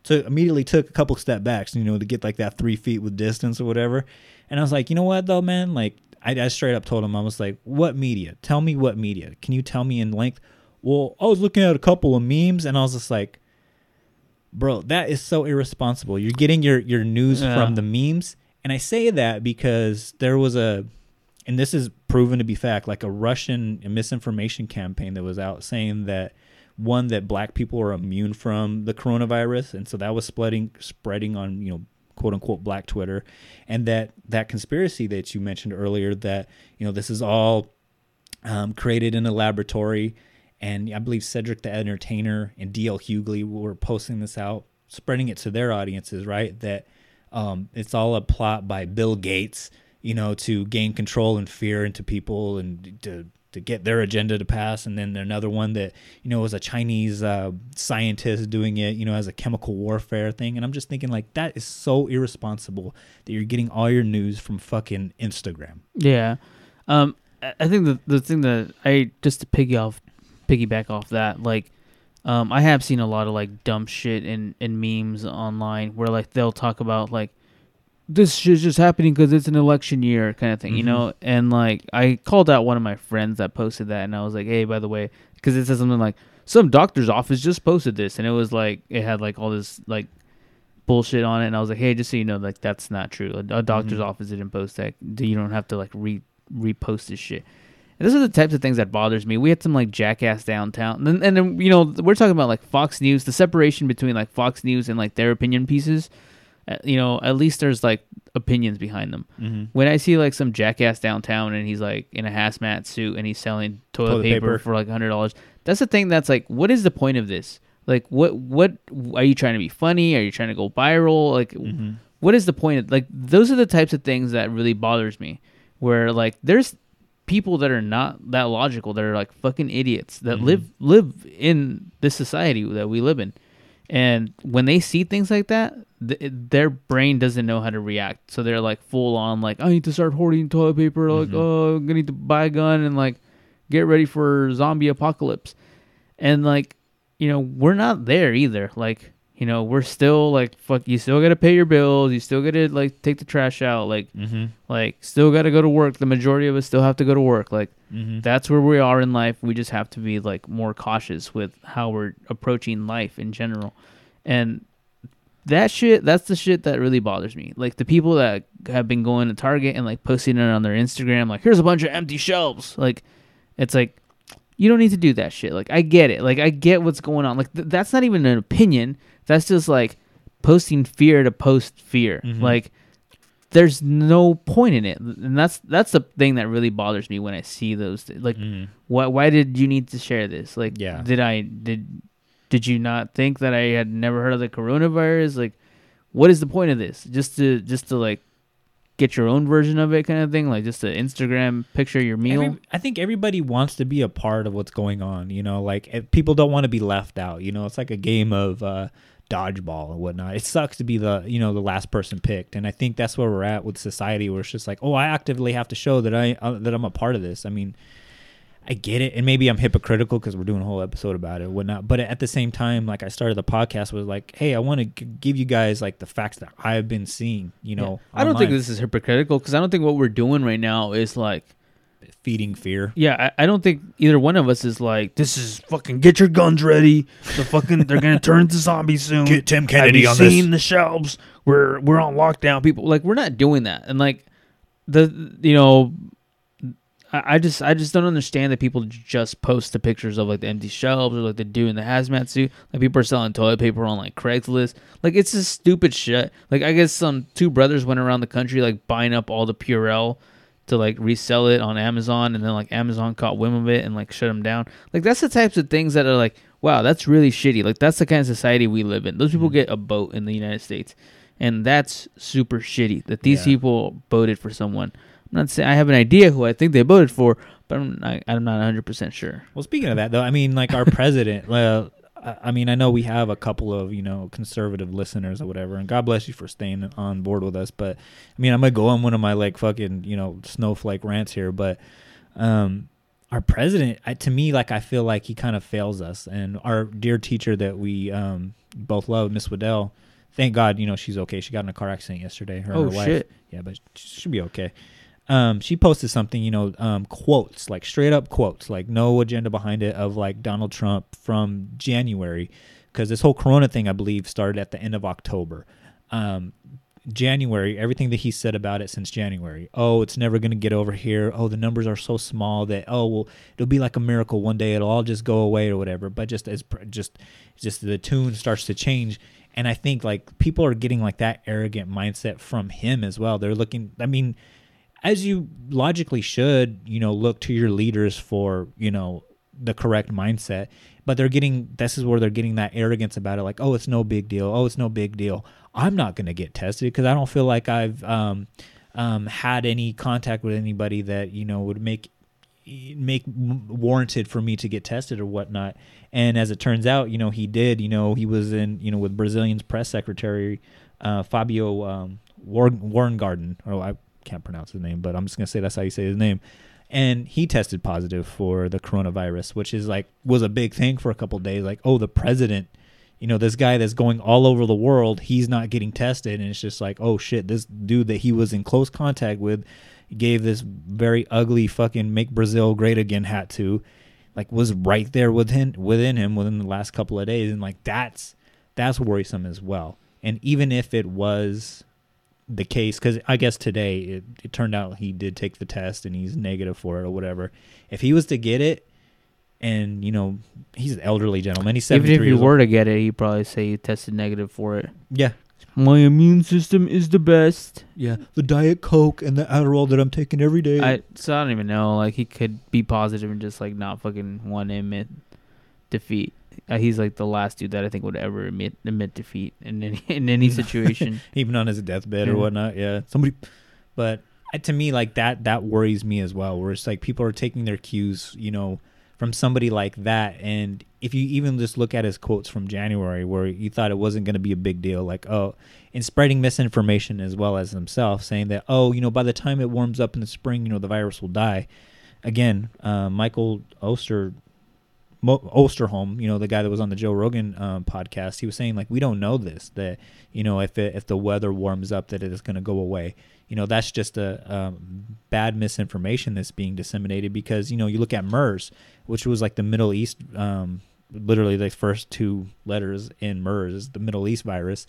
so immediately took a couple step backs, you know, to get like that three feet with distance or whatever. And I was like, you know what though, man? Like I, I straight up told him, I was like, what media? Tell me what media. Can you tell me in length? Well, I was looking at a couple of memes and I was just like, bro, that is so irresponsible. You're getting your your news Yeah. from the memes, and I say that because there was a, and this is proven to be fact, like a Russian misinformation campaign that was out saying that one that black people are immune from the coronavirus, and so that was spreading spreading on you know quote unquote black Twitter, and that that conspiracy that you mentioned earlier that you know this is all um, created in a laboratory. And I believe Cedric the Entertainer and DL Hughley were posting this out, spreading it to their audiences, right? That um, it's all a plot by Bill Gates, you know, to gain control and fear into people and to to get their agenda to pass. And then another one that you know was a Chinese uh, scientist doing it, you know, as a chemical warfare thing. And I'm just thinking like that is so irresponsible that you're getting all your news from fucking Instagram. Yeah. Um, I think the the thing that I just to piggy off, piggyback off that, like, um, I have seen a lot of like dumb shit in in memes online where like they'll talk about like this shit's just happening because it's an election year kind of thing, you Mhm. know. And like I called out one of my friends that posted that, and I was like, hey, by the way, because it says something like some doctor's office just posted this, and it was like it had like all this like bullshit on it, and I was like, hey, just so you know, like that's not true. A, a doctor's Mhm. office didn't post that. You don't have to like re repost this shit. And those are the types of things that bothers me. We had some like jackass downtown, and and then you know we're talking about like Fox News, the separation between like Fox News and like their opinion pieces. Uh, you know, at least there's like opinions behind them. Mhm. When I see like some jackass downtown and he's like in a hazmat suit and he's selling toilet, Toilet paper, paper. for like hundred dollars, that's the thing. That's like, what is the point of this? Like, what what are you trying to be funny? Are you trying to go viral? Like, Mhm. what is the point? Of, like, those are the types of things that really bothers me. Where like there's people that are not that logical that are like fucking idiots that Mhm. live live in this society that we live in and when they see things like that th- their brain doesn't know how to react. So they're like full on like i need to start hoarding toilet paper like Mhm. oh i'm gonna need to buy a gun and like get ready for zombie apocalypse. And like you know we're not there either. Like you know we're still like fuck you still gotta pay your bills. You still gotta like take the trash out. Like Mhm. like still gotta go to work. The majority of us still have to go to work. Like Mhm. That's where we are in life. We just have to be like more cautious with how we're approaching life in general. And that shit, that's the shit that really bothers me. Like the people that have been going to Target and like posting it on their Instagram, like, here's a bunch of empty shelves. Like, it's like, you don't need to do that shit. Like, I get it. Like, I get what's going on. Like, th- that's not even an opinion. That's just like posting fear to post fear. Mhm. Like, there's no point in it, and that's that's the thing that really bothers me when I see those. th- Like, Mhm. why why did you need to share this? Like, Yeah. did I did did you not think that I had never heard of the coronavirus? Like, what is the point of this? Just to just to like get your own version of it, kind of thing. Like, just an Instagram picture your meal. Every- I think everybody wants to be a part of what's going on. You know, like eh, people don't want to be left out. You know, it's like a game of uh, dodgeball and whatnot. It sucks to be the you know the last person picked, and I think that's where we're at with society, where it's just like, oh, I actively have to show that I uh, that I'm a part of this. I mean. I get it, and maybe I'm hypocritical because we're doing a whole episode about it, whatnot. But at the same time, like I started the podcast was like, hey, I want to g- give you guys like the facts that I've been seeing. You know, I don't think this is hypocritical because I don't think what we're doing right now is like feeding fear. Yeah, I, I don't think either one of us is like this is fucking get your guns ready. The fucking they're gonna turn into zombies soon. Get Tim Have Kennedy you on this. seen the shelves? We're we're on lockdown. People like we're not doing that. And like the you know, I, I just I just don't understand that people just post the pictures of like the empty shelves or like the dude in the hazmat suit. Like people are selling toilet paper on like Craigslist. Like it's just stupid shit. Like I guess some two brothers went around the country like buying up all the Purell to like resell it on Amazon, and then like Amazon caught wind of it and like shut them down. Like that's the types of things that are like, wow, that's really shitty. Like that's the kind of society we live in. Those people Mm-hmm. get a boat in the United States, and that's super shitty. That these Yeah. people voted for someone. I'm not saying I have an idea who I think they voted for, but I'm not, I'm not 100 percent sure. Well, speaking of that, though, I mean, like our president. Well, I mean, I know we have a couple of you know conservative listeners or whatever, and God bless you for staying on board with us. But I mean, I'm gonna go on one of my like fucking you know snowflake rants here, but um, our president, I, to me, like I feel like he kind of fails us, and our dear teacher that we um both love, Miss Waddell. Thank God, you know she's okay. She got in a car accident yesterday. Her and Oh, her wife. shit. Yeah, but she should be okay um, she posted something, you know, um, quotes, like straight up quotes, like no agenda behind it of like Donald Trump from January, because this whole Corona thing, I believe, started at the end of October. Um, January, everything that he said about it since January. Oh, it's never going to get over here. Oh, the numbers are so small that oh, well, it'll be like a miracle one day. It'll all just go away or whatever. But just as just just the tune starts to change, and I think like people are getting like that arrogant mindset from him as well. They're looking. I mean, as you logically should, you know, look to your leaders for, you know, the correct mindset. But they're getting this is where they're getting that arrogance about it, like, oh, it's no big deal. Oh, it's no big deal. I'm not gonna get tested because I don't feel like I've um, um, had any contact with anybody that you know would make make warranted for me to get tested or whatnot. And as it turns out, you know, he did. You know, he was in you know with Brazilian's press secretary uh, Fabio um, Warren, Garden. Oh, I can't pronounce his name, but I'm just gonna say that's how you say his name. And he tested positive for the coronavirus, which is like was a big thing for a couple days. Like, oh, the president, you know, this guy that's going all over the world, he's not getting tested, and it's just like, oh shit, this dude that he was in close contact with gave this very ugly fucking "Make Brazil Great Again" hat to, like, was right there within within him within the last couple of days, and like that's that's worrisome as well. And even if it was the case because I guess today it, it turned out he did take the test and he's negative for it or whatever. If he was to get it, and you know he's an elderly gentleman, he's Even if three you were old. to get it, you probably say you tested negative for it. Yeah, My immune system is the best. yeah, the diet coke and the Adderall that I'm taking every day. I so I don't even know. Like he could be positive and just like not fucking want to admit defeat. Uh, he's like the last dude that I think would ever admit admit defeat in any in any situation. even on his deathbed or whatnot. Yeah, somebody. But uh, to me, like that, that worries me as well. Where it's like people are taking their cues, you know, from somebody like that. And if you even just look at his quotes from January, where you thought it wasn't going to be a big deal, like oh, and spreading misinformation as well as himself, saying that oh, you know, by the time it warms up in the spring, you know, the virus will die. Again, uh, Michael Oster Mo- Osterholm, you know, the guy that was on the Joe Rogan um, podcast, he was saying like we don't know this that you know if it, if the weather warms up that it is going to go away. You know, that's just a um, bad misinformation that's being disseminated because you know you look at MERS, which was like the Middle East, um, literally the first two letters in MERS is the Middle East virus.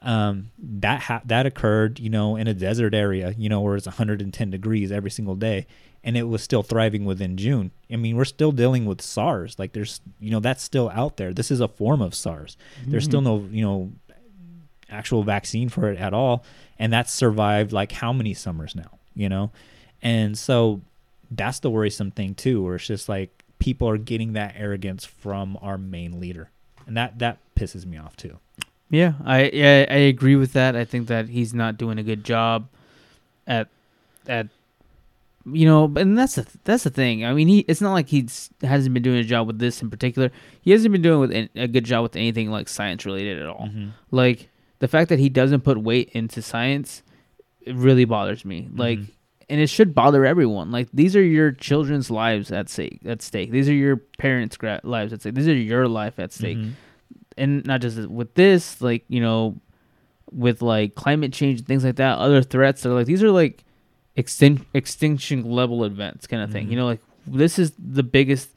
Um, that ha- that occurred, you know, in a desert area, you know, where it's 110 degrees every single day, and it was still thriving within June. I mean, we're still dealing with SARS. Like, there's, you know, that's still out there. This is a form of SARS. There's still no, you know, actual vaccine for it at all, and that's survived like how many summers now, you know, and so that's the worrisome thing too, where it's just like people are getting that arrogance from our main leader, and that that pisses me off too. Yeah, I yeah, I agree with that. I think that he's not doing a good job at at you know, and that's the that's the thing. I mean, he it's not like he's hasn't been doing a job with this in particular. He hasn't been doing with an- a good job with anything like science related at all. Mm-hmm. Like the fact that he doesn't put weight into science, it really bothers me. Mm-hmm. Like, and it should bother everyone. Like these are your children's lives at stake. At stake. These are your parents' lives at stake. These are your life at stake mm-hmm. And not just with this, like you know, with like climate change and things like that, other threats that are like these are like extin- extinction level events kind of thing. Mm-hmm. You know, like this is the biggest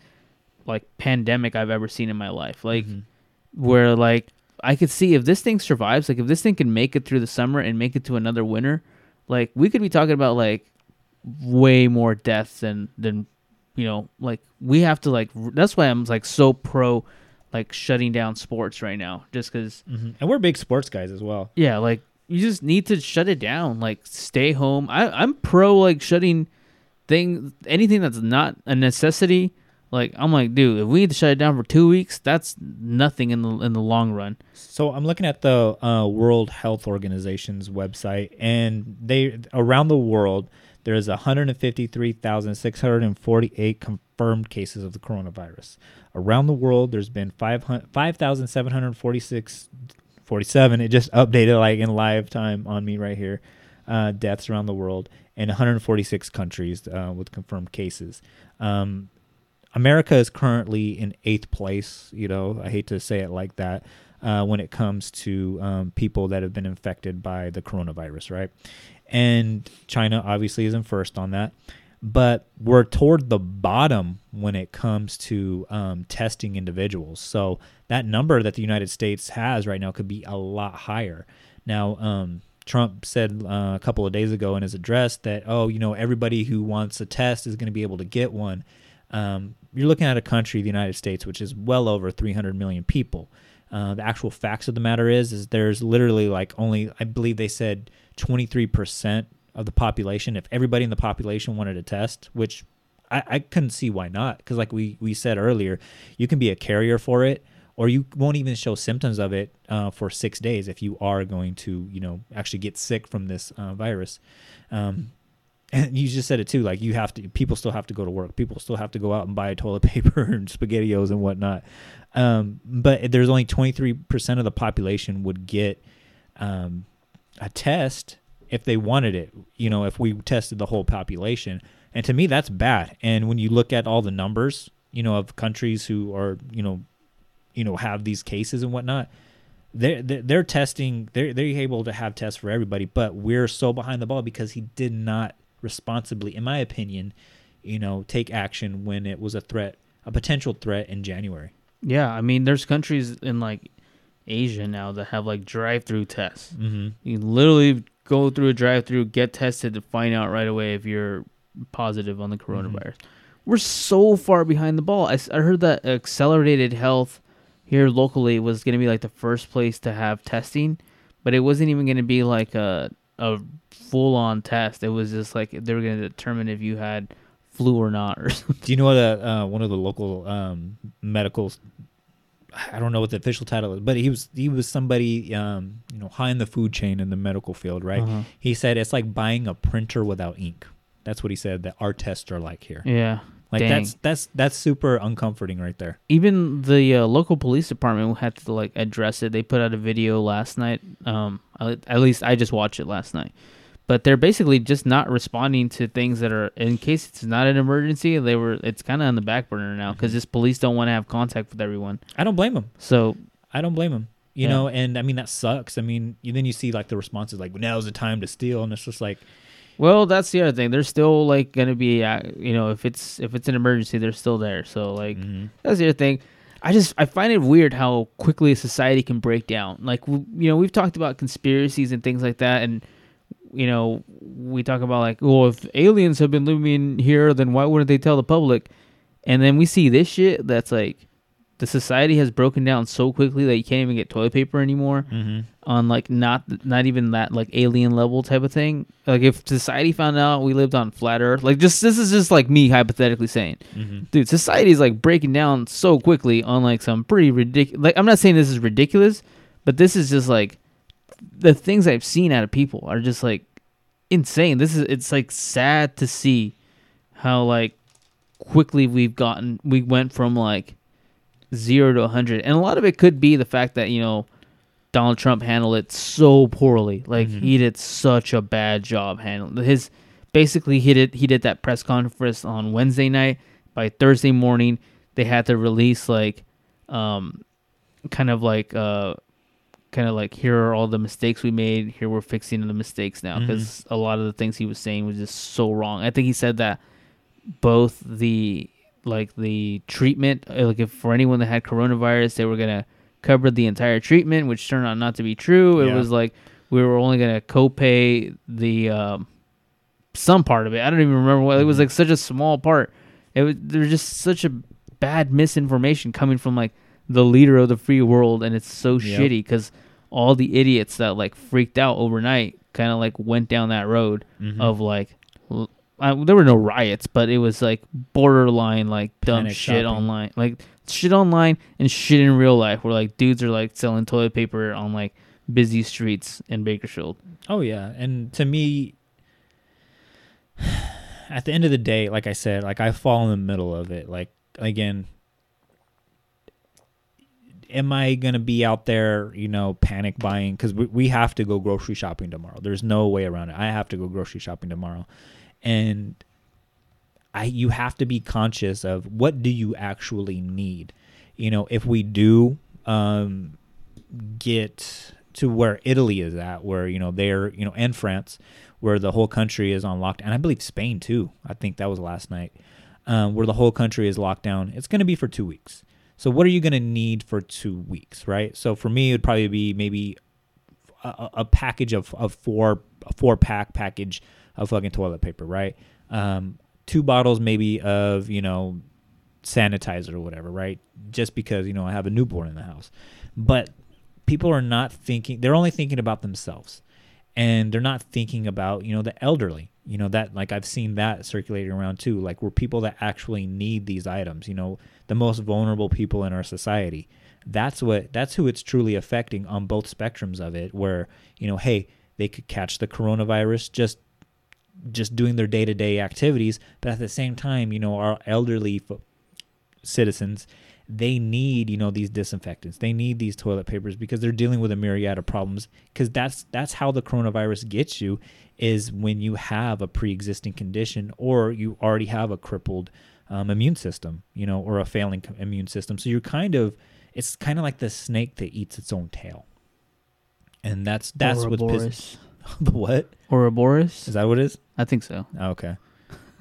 like pandemic I've ever seen in my life. Like mm-hmm. where like I could see if this thing survives, like if this thing can make it through the summer and make it to another winter, like we could be talking about like way more deaths than than you know like we have to like that's why i'm like so pro like shutting down sports right now just because And we're big sports guys as well. yeah like you just need to shut it down like stay home. I i'm pro like shutting thing anything that's not a necessity. Like i'm like dude if we need to shut it down for two weeks that's nothing in the in the long run. So I'm looking at the uh, World Health Organization's website, and they around the world there's 153,648 confirmed cases of the coronavirus. Around the world, there's been 500 5,746 47. It just updated like in live time on me right here. Uh, deaths around the world in 146 countries uh, with confirmed cases. Um, America is currently in eighth place. You know, I hate to say it like that uh, when it comes to um, people that have been infected by the coronavirus, right? And China obviously is in first on that. But we're toward the bottom when it comes to um, testing individuals. So that number that the United States has right now could be a lot higher. Now, um, Trump said uh, a couple of days ago in his address that, oh, you know, everybody who wants a test is going to be able to get one um, you're looking at a country, the United States, which is well over 300 million people. Uh, the actual facts of the matter is, is there's literally like only, I believe they said 23% of the population. If everybody in the population wanted to test, which I, I couldn't see why not, because like we we said earlier, you can be a carrier for it, or you won't even show symptoms of it uh, for six days if you are going to, you know, actually get sick from this uh, virus. Um, and you just said it too like you have to people still have to go to work people still have to go out and buy toilet paper and spaghettios and whatnot um, but there's only 23% of the population would get um, a test if they wanted it you know if we tested the whole population. And to me that's bad. And when you look at all the numbers you know of countries who are you know you know have these cases and whatnot they're they're testing they're they're able to have tests for everybody but we're so behind the ball because he did not responsibly in my opinion you know take action when it was a threat a potential threat in january. Yeah, I mean, there's countries in like Asia now that have like drive-through tests. Mm-hmm. You literally go through a drive-through, get tested to find out right away if you're positive on the coronavirus. We're so far behind the ball. I heard that Accelerated Health here locally was going to be like the first place to have testing, but it wasn't even going to be like a a full-on test. It was just like they were going to determine if you had flu or not or something. do you know what uh, uh, one of the local um, medical I don't know what the official title is, but he was he was somebody um, you know high in the food chain in the medical field, right? Uh-huh. He said it's like buying a printer without ink. That's what he said that our tests are like here. Yeah. Like Dang. that's that's that's super uncomforting right there. even the uh, local police department had to like address it. They put out a video last night. Um, at at least I just watched it last night, but they're basically just not responding to things that are in case it's not an emergency. They were it's kind of on the back burner now because just police don't want to have contact with everyone. I don't blame them. So I don't blame them. You Yeah. know, and I mean that sucks. I mean, you, then you see like the responses like now's the time to steal, and it's just like Well, that's the other thing. They're still like gonna be, uh, you know, if it's if it's an emergency, they're still there. So like, that's the other thing. I just I find it weird how quickly a society can break down. Like you know, we've talked about conspiracies and things like that, and you know, we talk about like, well, if aliens have been living here, then why wouldn't they tell the public? And then we see this shit that's like, the society has broken down so quickly that you can't even get toilet paper anymore mm-hmm. on like not not even that like alien level type of thing. Like if society found out we lived on flat Earth, like just this is just like me hypothetically saying, mm-hmm. dude, society is like breaking down so quickly on like some pretty ridiculous. Like I'm not saying this is ridiculous, but this is just like the things I've seen out of people are just like insane. This is it's like sad to see how like quickly we've gotten we went from like zero to 100 and a lot of it could be the fact that you know donald trump handled it so poorly. Like he did such a bad job handling his basically he did he did that press conference on wednesday night. By thursday morning they had to release like um kind of like uh kind of like here are all the mistakes we made here we're fixing the mistakes now because a lot of the things he was saying was just so wrong. I think he said that both the like the treatment uh, like if for anyone that had coronavirus they were gonna cover the entire treatment which turned out not to be true. It Yeah. was like we were only gonna copay the um some part of it. I don't even remember what it was like such a small part. It was there's just such a bad misinformation coming from like the leader of the free world and it's so Yep. shitty because all the idiots that like freaked out overnight kind of like went down that road Mm-hmm. of like l- there were no riots but it was like borderline like dumb Panic shit shopping. online like shit online and shit in real life where like dudes are like selling toilet paper on like busy streets in bakersfield Oh yeah, and to me, at the end of the day, like I said, like I fall in the middle of it. Like again, am I gonna be out there, you know, panic buying? Because we, we have to go grocery shopping tomorrow. There's no way around it. I have to go grocery shopping tomorrow, and I you have to be conscious of what do you actually need. You know, if we do um, get to where Italy is at, where you know they're you know and France, where the whole country is on lockdown, and I believe Spain too. I think that was last night, um, where the whole country is locked down. It's going to be for two weeks. So what are you going to need for two weeks, right? So for me, it would probably be maybe a, a- package of, of four a four pack package of fucking toilet paper, right? Um, two bottles maybe of you know sanitizer or whatever, right? Just because you know I have a newborn in the house, but people are not thinking; they're only thinking about themselves, and they're not thinking about you know the elderly. You know that like I've seen that circulating around too, like we're people that actually need these items, you know, the most vulnerable people in our society. That's what that's who it's truly affecting on both spectrums of it. Where you know, hey, they could catch the coronavirus just just doing their day to day activities, but at the same time, you know, our elderly fo- citizens, they need you know these disinfectants, they need these toilet papers because they're dealing with a myriad of problems. Because that's that's how the coronavirus gets you is when you have a pre existing condition or you already have a crippled um, immune system, you know, or a failing immune system. So you're kind of it's kind of like the snake that eats its own tail. And that's that's Ouroboros. pissing. the what Ouroboros? is that? What it is? I think so. Okay.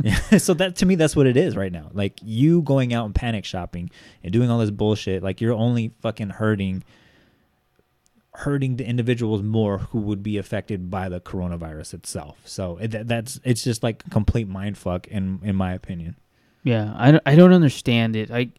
Yeah. so that to me, that's what it is right now. Like you going out and panic shopping and doing all this bullshit. Like you're only fucking hurting, hurting the individuals more who would be affected by the coronavirus itself. So it, that's it's just like complete mind fuck in in my opinion. Yeah, I, don't- I don't understand it. I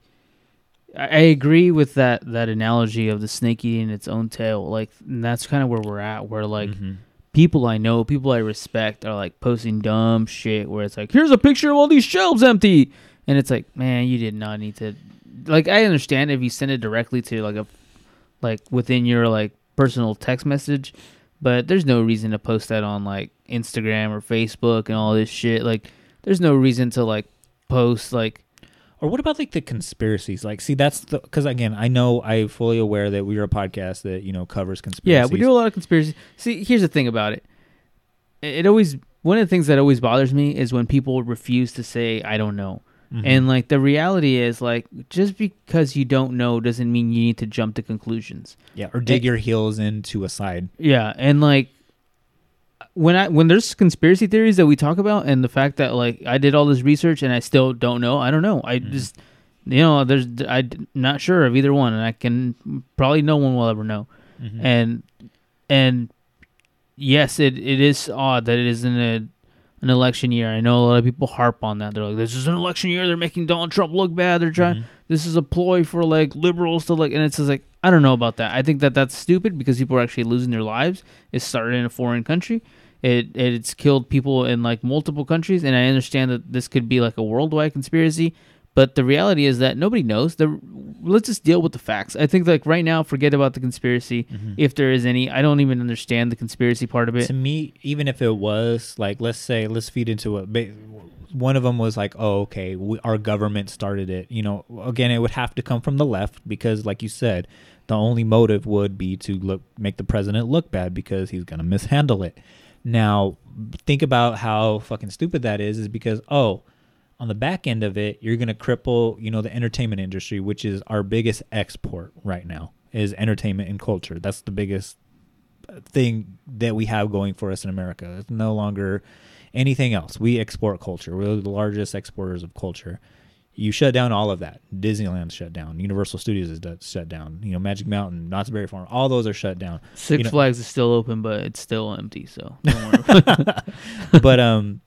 I agree with that that analogy of the snake eating its own tail. Like that's kind of where we're at. Where like Mm-hmm. People I know, people I respect, are like posting dumb shit. Where it's like, here's a picture of all these shelves empty, and it's like, man, you did not need to. Like I understand if you send it directly to like a like within your like personal text message, but there's no reason to post that on like Instagram or Facebook and all this shit. Like there's no reason to like post like Or what about like the conspiracies? Like, see, that's the because again, I know I'm fully aware that we are a podcast that you know covers conspiracies. Yeah, we do a lot of conspiracy. See, here's the thing about it. it always one of the things that always bothers me is when people refuse to say I don't know. Mhm. And like the reality is like just because you don't know doesn't mean you need to jump to conclusions. Yeah, or dig And- your heels into a side. Yeah, and like when I when there's conspiracy theories that we talk about, and the fact that like I did all this research and I still don't know, I don't know. I just you know there's I'm not sure of either one, and I can probably no one will ever know. Mhm. And and yes, it it is odd that it isn't a an election year. I know a lot of people harp on that. They're like, "This is an election year. They're making Donald Trump look bad. They're trying. This is a ploy for like liberals to like." And it's just like, I don't know about that. I think that that's stupid because people are actually losing their lives. It started in a foreign country. It it's killed people in like multiple countries, and I understand that this could be like a worldwide conspiracy. But the reality is that nobody knows. The let's just deal with the facts. I think like right now, forget about the conspiracy mm-hmm. if there is any. I don't even understand the conspiracy part of it. To me, even if it was like, let's say, let's feed into it. One of them was like, oh, okay, we, our government started it. You know, again, it would have to come from the left because, like you said, the only motive would be to look make the president look bad because he's gonna mishandle it. Now, think about how fucking stupid that is. Is because oh, on the back end of it, you're gonna cripple, you know, the entertainment industry, which is our biggest export right now, is entertainment and culture. That's the biggest uh, thing that we have going for us in America. It's no longer anything else. We export culture. We're the largest exporters of culture. You shut down all of that. Disneyland shut down. Universal Studios is shut down. You know, Magic Mountain, Knott's Berry Farm, all those are shut down. Six You know- Flags is still open, but it's still empty. So but um,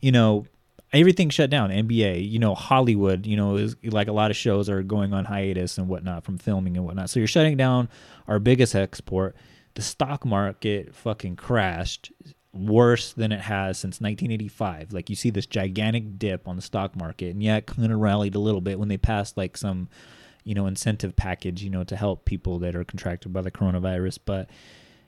you know, everything shut down. NBA, you know, Hollywood, you know, is like a lot of shows are going on hiatus and whatnot from filming and whatnot. So you're shutting down our biggest export. The stock market fucking crashed worse than it has since 1985. Like you see this gigantic dip on the stock market, and yeah, it kind of rallied a little bit when they passed like some, you know, incentive package, you know, to help people that are contracted by the coronavirus. But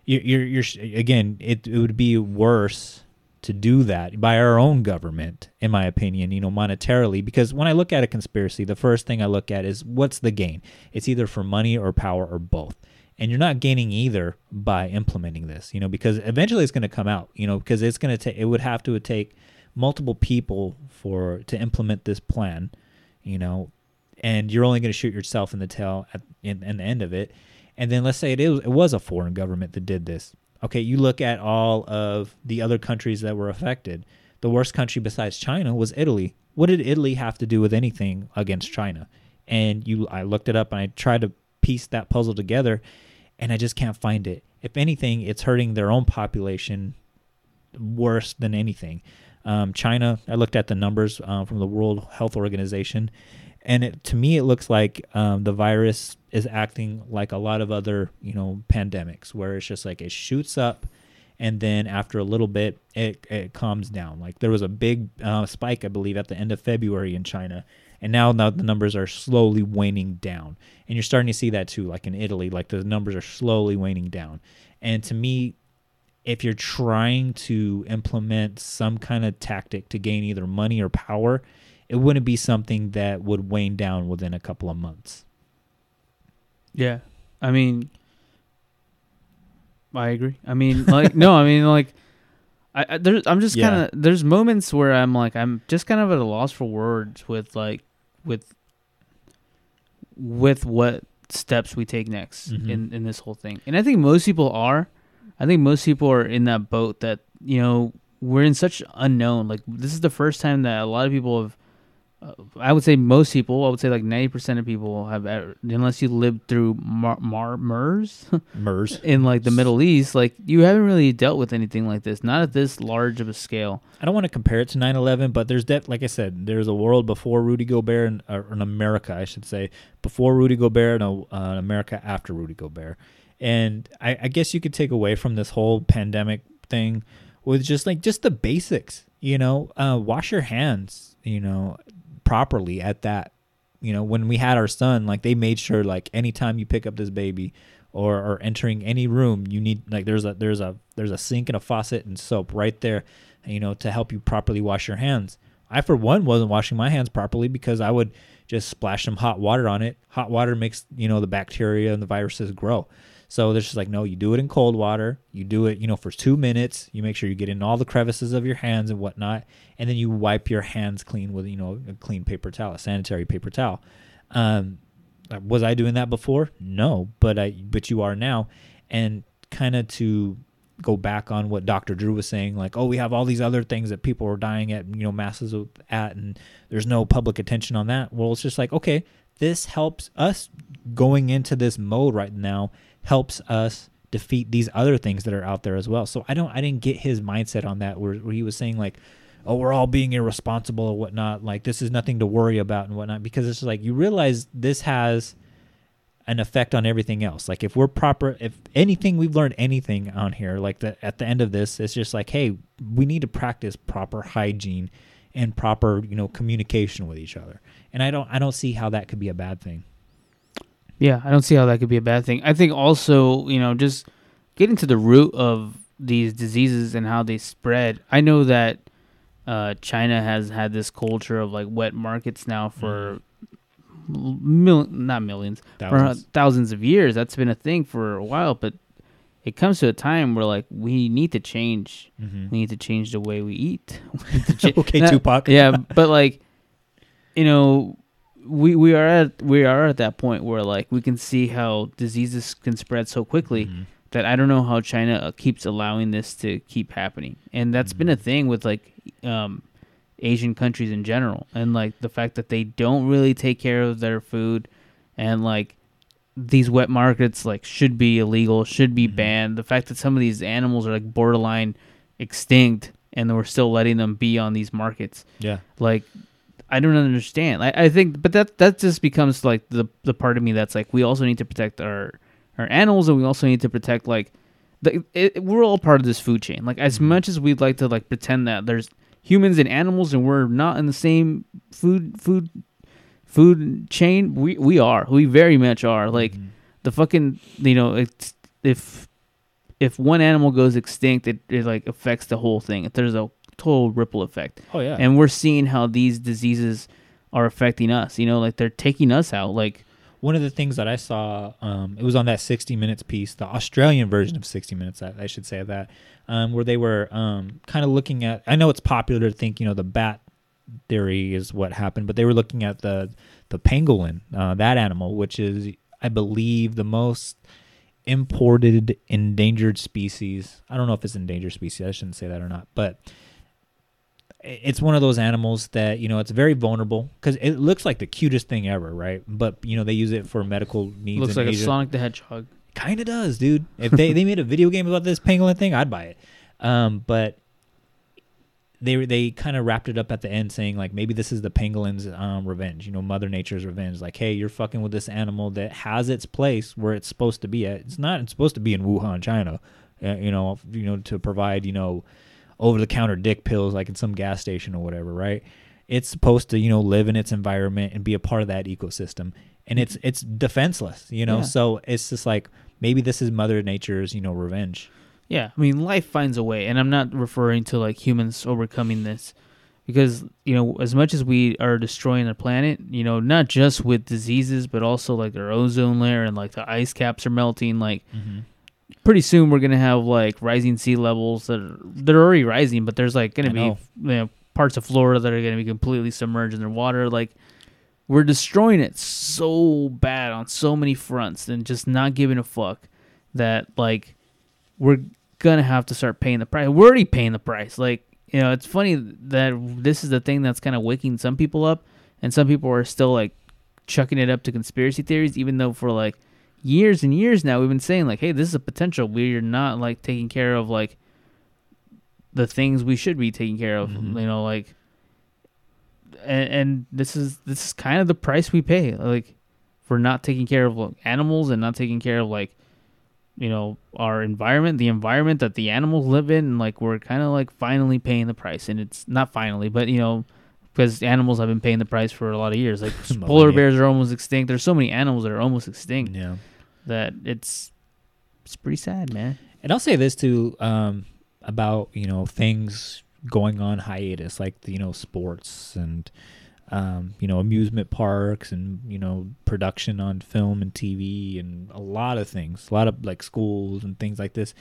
you're, you're, you're again, it, it would be worse to do that by our own government, in my opinion, you know, monetarily. Because when I look at a conspiracy, the first thing I look at is what's the gain? It's either for money or power or both. And you're not gaining either by implementing this, you know, because eventually it's going to come out, you know, because it's going to take, it would have to take multiple people for, to implement this plan, you know, and you're only going to shoot yourself in the tail at in, in the end of it. And then let's say it is it was a foreign government that did this. Okay, you look at all of the other countries that were affected. The worst country besides China was Italy. What did Italy have to do with anything against China? And you I looked it up and I tried to piece that puzzle together and I just can't find it. If anything, it's hurting their own population worse than anything. Um, China, I looked at the numbers uh, from the World Health Organization, and it, to me, it looks like um, the virus is acting like a lot of other, you know, pandemics, where it's just like it shoots up, and then after a little bit, it it calms down. Like there was a big uh, spike, I believe, at the end of February in China, and now now the numbers are slowly waning down, and you're starting to see that too, like in Italy, like the numbers are slowly waning down, and to me, if you're trying to implement some kind of tactic to gain either money or power, it wouldn't be something that would wane down within a couple of months. Yeah, I mean, I agree. I mean, like, no, I mean, like, I, I there's, I'm just Yeah. kind of there's moments where I'm like, I'm just kind of at a loss for words with like, with, with what steps we take next Mhm. in in this whole thing, and I think most people are. I think most people are in that boat that you know we're in such unknown. Like this is the first time that a lot of people have. Uh, I would say most people. I would say like ninety percent of people have, ever, unless you lived through Mar, Mar MERS MERS. in like the Middle East. Like you haven't really dealt with anything like this, not at this large of a scale. I don't want to compare it to 9/11, but there's that, like I said, there's a world before Rudy Gobert and or in America, I should say, before Rudy Gobert and a, uh, America after Rudy Gobert. And I, I guess you could take away from this whole pandemic thing with just like just the basics, you know, uh, wash your hands, you know, properly at that. You know, when we had our son, like they made sure like anytime you pick up this baby or, or entering any room, you need like there's a there's a there's a sink and a faucet and soap right there, you know, to help you properly wash your hands. I for one wasn't washing my hands properly because I would just splash some hot water on it. Hot water makes, you know, the bacteria and the viruses grow. So they're just like, no, you do it in cold water. You do it, you know, for two minutes. You make sure you get in all the crevices of your hands and whatnot, and then you wipe your hands clean with, you know, a clean paper towel, a sanitary paper towel. Um, was I doing that before? No, but I, but you are now, and kind of to go back on what Dr. Drew was saying, like, oh, we have all these other things that people are dying at, you know, masses at, and there's no public attention on that. Well, it's just like, okay, this helps us going into this mode right now, helps us defeat these other things that are out there as well. So I don't, I didn't get his mindset on that where, where he was saying like, oh, we're all being irresponsible or whatnot. Like this is nothing to worry about and whatnot, because it's like you realize this has an effect on everything else. Like if we're proper, if anything we've learned anything on here, like the, at the end of this, it's just like, hey, we need to practice proper hygiene and proper, you know, communication with each other. And I don't, I don't see how that could be a bad thing. Yeah, I don't see how that could be a bad thing. I think also, you know, just getting to the root of these diseases and how they spread. I know that uh, China has had this culture of like wet markets now for mil- not millions, for, uh, Thousands. thousands of years. That's been a thing for a while, but it comes to a time where like we need to change. Mhm. We need to change the way we eat. We cha- Okay, not- Tupac. Yeah, but like, you know, we we are at we are at that point where like we can see how diseases can spread so quickly Mm-hmm. that I don't know how China uh, keeps allowing this to keep happening, and that's been a Mm-hmm. thing with like um, Asian countries in general, and like the fact that they don't really take care of their food, and like these wet markets like should be illegal, should Mm-hmm. be banned. The fact that some of these animals are like borderline extinct, and we're still letting them be on these markets Yeah. like I don't understand. I, I think, but that that just becomes like the the part of me that's like we also need to protect our our animals, and we also need to protect like the it, we're all part of this food chain. Like as mm-hmm. much as we'd like to like pretend that there's humans and animals, and we're not in the same food food food chain, we we are. We very much are. Like mm-hmm. the fucking you know it's if if one animal goes extinct, it, it like affects the whole thing. If there's a total ripple effect. Oh, yeah. And we're seeing how these diseases are affecting us. You know, like they're taking us out. Like One of the things that I saw, um, it was on that 60 Minutes piece, the Australian version of 60 Minutes, I, I should say that, um, where they were um, kind of looking at. I know it's popular to think, you know, the bat theory is what happened, but they were looking at the the pangolin, uh, that animal, which is, I believe, the most imported endangered species. I don't know if it's endangered species. I shouldn't say that or not, but it's one of those animals that you know it's very vulnerable because it looks like the cutest thing ever, right? But you know they use it for medical needs. looks like Asia. a Sonic the Hedgehog. Kind of does, dude. If they, they made a video game about this pangolin thing, I'd buy it. Um, but they they kind of wrapped it up at the end saying like maybe this is the pangolin's um, revenge, you know, Mother Nature's revenge. Like, hey, you're fucking with this animal that has its place where it's supposed to be at. It's not it's supposed to be in Wuhan, China. Uh, you know, you know to provide you know over the counter dick pills like in some gas station or whatever, right? It's supposed to, you know, live in its environment and be a part of that ecosystem. And it's mm-hmm. it's defenseless, you know. Yeah. So it's just like maybe this is Mother Nature's, you know, revenge. Yeah, I mean, life finds a way, and I'm not referring to like humans overcoming this, because you know, as much as we are destroying the planet, you know, not just with diseases, but also like our ozone layer and like the ice caps are melting. Like, mm-hmm. Pretty soon we're gonna have like rising sea levels that are, they're already rising, but there's like gonna I be know. you know parts of Florida that are gonna be completely submerged in their water. Like, we're destroying it so bad on so many fronts, and just not giving a fuck that like we're gonna have to start paying the price. We're already paying the price. Like, you know, it's funny that this is the thing that's kind of waking some people up, and some people are still like chucking it up to conspiracy theories, even though for like years and years now we've been saying like, hey, this is a potential. We're not like taking care of like the things we should be taking care of. Mm-hmm. You know, like, and, and this is this is kind of the price we pay, like, for not taking care of like, animals and not taking care of like you know our environment the environment that the animals live in and like we're kind of like finally paying the price and it's not finally but you know because animals have been paying the price for a lot of years like polar bears are almost extinct there's so many animals that are almost extinct Yeah. that it's it's pretty sad man And I'll say this too um, about you know things going on hiatus, like you know sports and um, you know, amusement parks and you know, production on film and TV and a lot of things, a lot of like schools and things like this,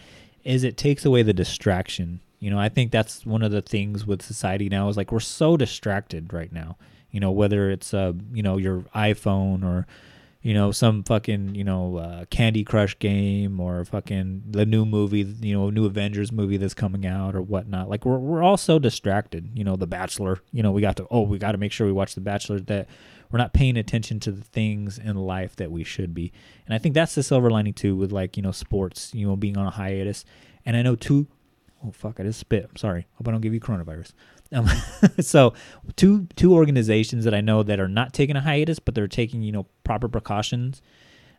is it takes away the distraction. You know, I think that's one of the things with society now is like we're so distracted right now. You know, whether it's uh, you know, your iPhone or you know, some fucking, you know, uh, Candy Crush game or fucking the new movie, you know, new Avengers movie that's coming out or whatnot. Like we're we're all so distracted. You know, The Bachelor. You know, we got to oh, we got to make sure we watch The Bachelor that we're not paying attention to the things in life that we should be. And I think that's the silver lining too with like you know sports. You know, being on a hiatus. And I know two oh fuck, I just spit. I'm sorry. Hope I don't give you coronavirus. Um, so two two organizations that I know that are not taking a hiatus, but they're taking you know proper precautions,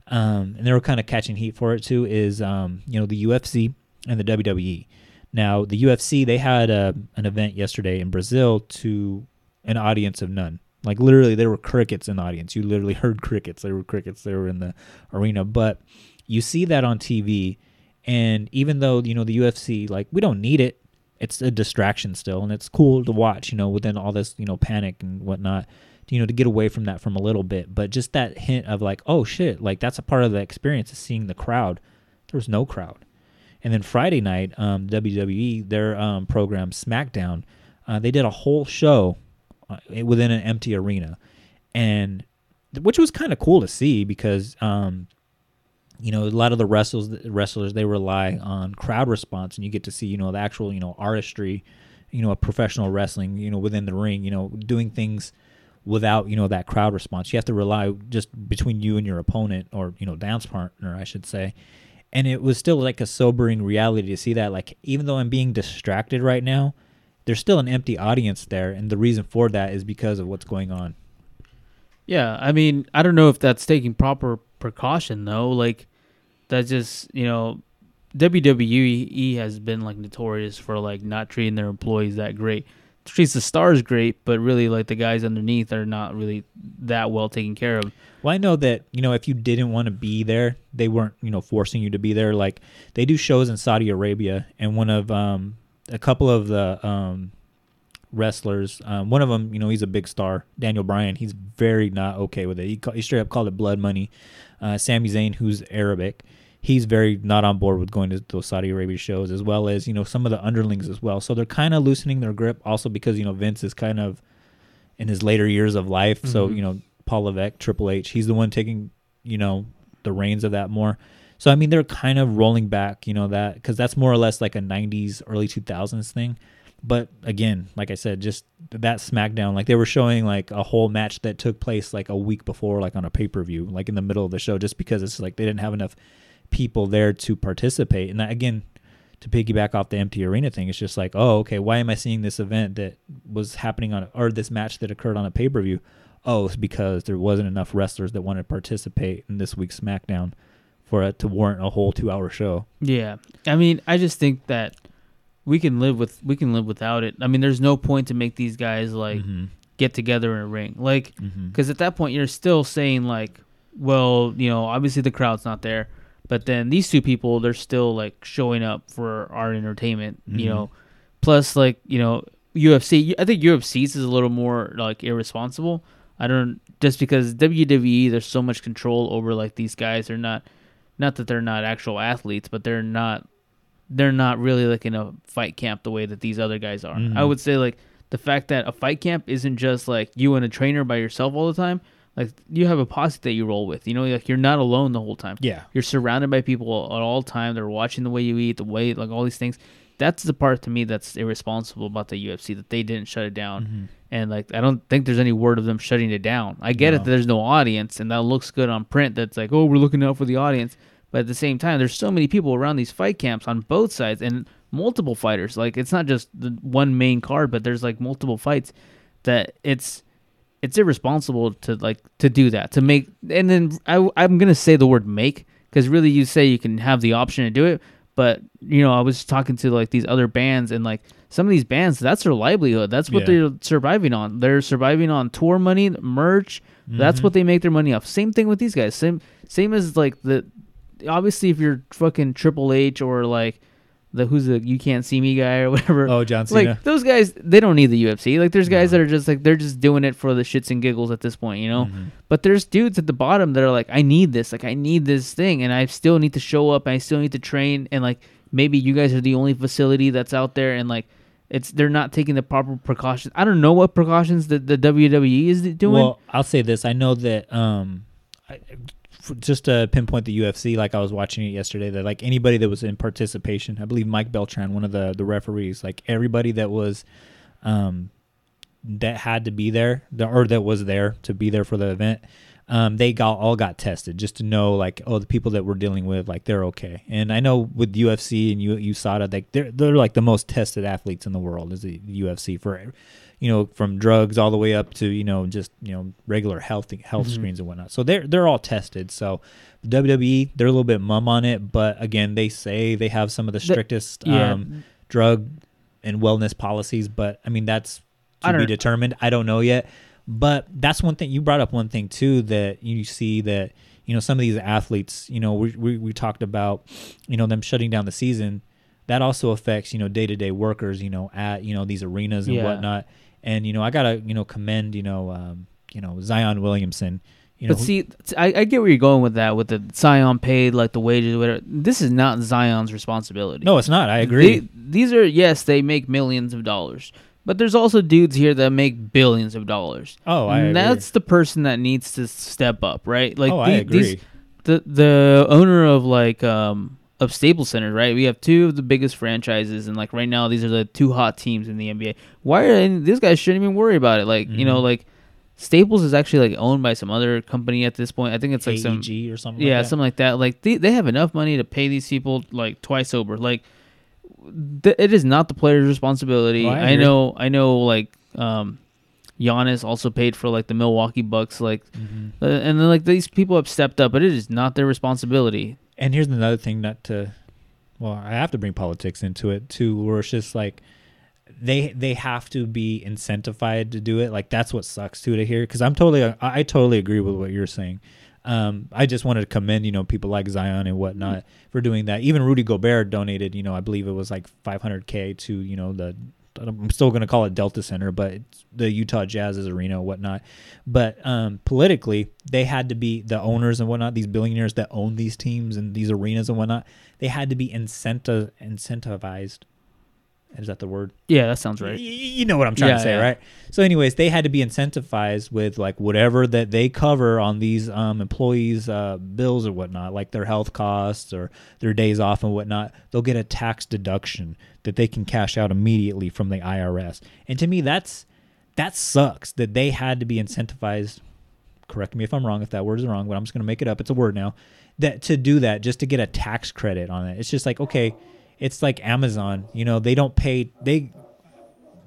um, and they're kind of catching heat for it too. Is um, you know the UFC and the WWE. Now the UFC they had a, an event yesterday in Brazil to an audience of none. Like literally, there were crickets in the audience. You literally heard crickets. There were crickets. They were in the arena, but you see that on TV. And even though you know the UFC, like we don't need it, it's a distraction still, and it's cool to watch. You know, within all this you know panic and whatnot, you know, to get away from that from a little bit. But just that hint of like, oh shit, like that's a part of the experience is seeing the crowd. There was no crowd. And then Friday night, um, WWE their um, program SmackDown, uh, they did a whole show uh, within an empty arena, and which was kind of cool to see because um, you know a lot of the wrestlers wrestlers they rely on crowd response and you get to see you know the actual you know artistry you know a professional wrestling you know within the ring you know doing things without you know that crowd response. You have to rely just between you and your opponent or you know dance partner i should say. And it was still like a sobering reality to see that like even though i'm being distracted right now there's still an empty audience there and the reason for that is because of what's going on. Yeah, I mean, I don't know if that's taking proper precaution though. Like, that's just you know, WWE has been like notorious for like not treating their employees that great. Treats the stars great, but really like the guys underneath are not really that well taken care of. Well, I know that you know if you didn't want to be there, they weren't you know forcing you to be there. Like they do shows in Saudi Arabia, and one of um a couple of the um wrestlers, um, one of them, you know, he's a big star, Daniel Bryan. He's very not okay with it. He, he straight up called it blood money. Uh, Sami Zayn, who's Arabic, he's very not on board with going to those Saudi Arabia shows, as well as you know some of the underlings as well. So they're kind of loosening their grip, also because you know Vince is kind of in his later years of life. So Mhm. you know Paul Levesque, Triple H, he's the one taking you know the reins of that more. So I mean they're kind of rolling back, you know that because that's more or less like a '90s, early 2000s thing. But again, like I said, just that SmackDown, like they were showing like a whole match that took place like a week before, like on a pay per view, like in the middle of the show, just because it's like they didn't have enough people there to participate. And that, again, to piggyback off the empty arena thing, it's just like, oh, okay, why am I seeing this event that was happening on, or this match that occurred on a pay per view? Oh, it's because there wasn't enough wrestlers that wanted to participate in this week's SmackDown for it to warrant a whole two hour show. Yeah, I mean, I just think that we can live with we can live without it. I mean, there's no point to make these guys like Mhm. get together in a ring, like because at that point you're still saying like, well, you know, obviously the crowd's not there, but then these two people they're still like showing up for our entertainment, you Mhm. know. Plus, like you know, UFC. I think UFC's is a little more like irresponsible. I don't just because WWE there's so much control over like these guys. They're not, not that they're not actual athletes, but they're not they're not really like in a fight camp the way that these other guys are. Mhm. I would say like the fact that a fight camp isn't just like you and a trainer by yourself all the time. Like you have a posse that you roll with. You know, like you're not alone the whole time. Yeah. You're surrounded by people at all time. They're watching the way you eat, the way like all these things. That's the part to me that's irresponsible about the UFC that they didn't shut it down. Mm-hmm. And like I don't think there's any word of them shutting it down. I get it that there's no audience and that looks good on print. That's like, oh, we're looking out for the audience. But at the same time, there's so many people around these fight camps on both sides and multiple fighters. Like it's not just the one main card, but there's like multiple fights that it's it's irresponsible to like to do that to make and then I, i'm gonna say the word make because really you say you can have the option to do it but you know i was talking to like these other bands and like some of these bands that's their livelihood that's what Yeah. they're surviving on they're surviving on tour money merch that's Mhm. what they make their money off same thing with these guys same same as like the obviously if you're fucking triple h or like the who's the you can't see me guy or whatever. Oh, John Cena. Like those guys, they don't need the UFC. Like there's guys that are just like they're just doing it for the shits and giggles at this point, you know. Mm-hmm. But there's dudes at the bottom that are like, I need this, like I need this thing, and I still need to show up, and I still need to train, and like maybe you guys are the only facility that's out there, and like it's they're not taking the proper precautions. I don't know what precautions the, the WWE is doing. Well, I'll say this: I know that um, I, just to pinpoint the UFC, like I was watching it yesterday, that like anybody that was in participation, I believe Mike Beltran, one of the the referees, like everybody that was, um, that had to be there, the, or that was there to be there for the event. Um, they got all got tested just to know like oh the people that we're dealing with like they're okay and I know with UFC and U- USADA like they're they're like the most tested athletes in the world is the UFC for you know from drugs all the way up to you know just you know regular health health screens and whatnot. So they're they're all tested. So WWE they're a little bit mum on it but again they say they have some of the strictest yeah. um, drug and wellness policies but I mean that's to be determined. I don't know yet. But that's one thing you brought up one thing too that you see that you know some of these athletes you know we we, we talked about you know them shutting down the season. That also affects you know day-to-day workers you know at you know these arenas and Yeah. whatnot and you know i gotta you know commend you know um you know zion williamson you know but see, I get where you're going with that, with the Zion paid, like the wages, whatever. This is not Zion's responsibility. no it's not i agree They- these are yes, they make millions of dollars, but there's also dudes here that make billions of dollars. Oh, I And agree. that's the person that needs to step up, right? Like, Oh, I agree. These, the the owner of like um of Staples Center, right? We have two of the biggest franchises, and like right now, these are the two hot teams in the NBA. Why are and these guys shouldn't even worry about it? Like, you Mm-hmm. know, like. Staples is actually like owned by some other company at this point. I think it's like some AEG or something yeah, like that. something like that. Like they, they have enough money to pay these people like twice over. Like th- it is not the player's responsibility. Oh, I I, know, I know. Like um, Giannis also paid for like the Milwaukee Bucks. Like, Mm-hmm. uh, and then like these people have stepped up, but it is not their responsibility. And here's another thing not to well i have to bring politics into it too where it's just like they they have to be incentivized to do it. Like that's what sucks too to hear because i'm totally I, I totally agree with what you're saying. Um, I just wanted to commend, you know, people like Zion and whatnot for doing that. Even Rudy Gobert donated, you know, I believe it was like 500k to, you know, the I'm still going to call it Delta Center, but it's the Utah Jazz's arena and whatnot. But um, politically, they had to be the owners and whatnot, these billionaires that own these teams and these arenas and whatnot. They had to be incentive incentivized. Is that the word? Yeah, that sounds Y- right. You know what I'm trying Yeah, to say, yeah. right? So, anyways, they had to be incentivized with like whatever that they cover on these um, employees' uh, bills or whatnot, like their health costs or their days off and whatnot. They'll get a tax deduction that they can cash out immediately from the IRS. And to me, that's that sucks that they had to be incentivized. Correct me if I'm wrong, if that word is wrong, but I'm just going to make it up. It's a word now. That to do that just to get a tax credit on it. It's just like okay, it's like Amazon. You know, they don't pay. They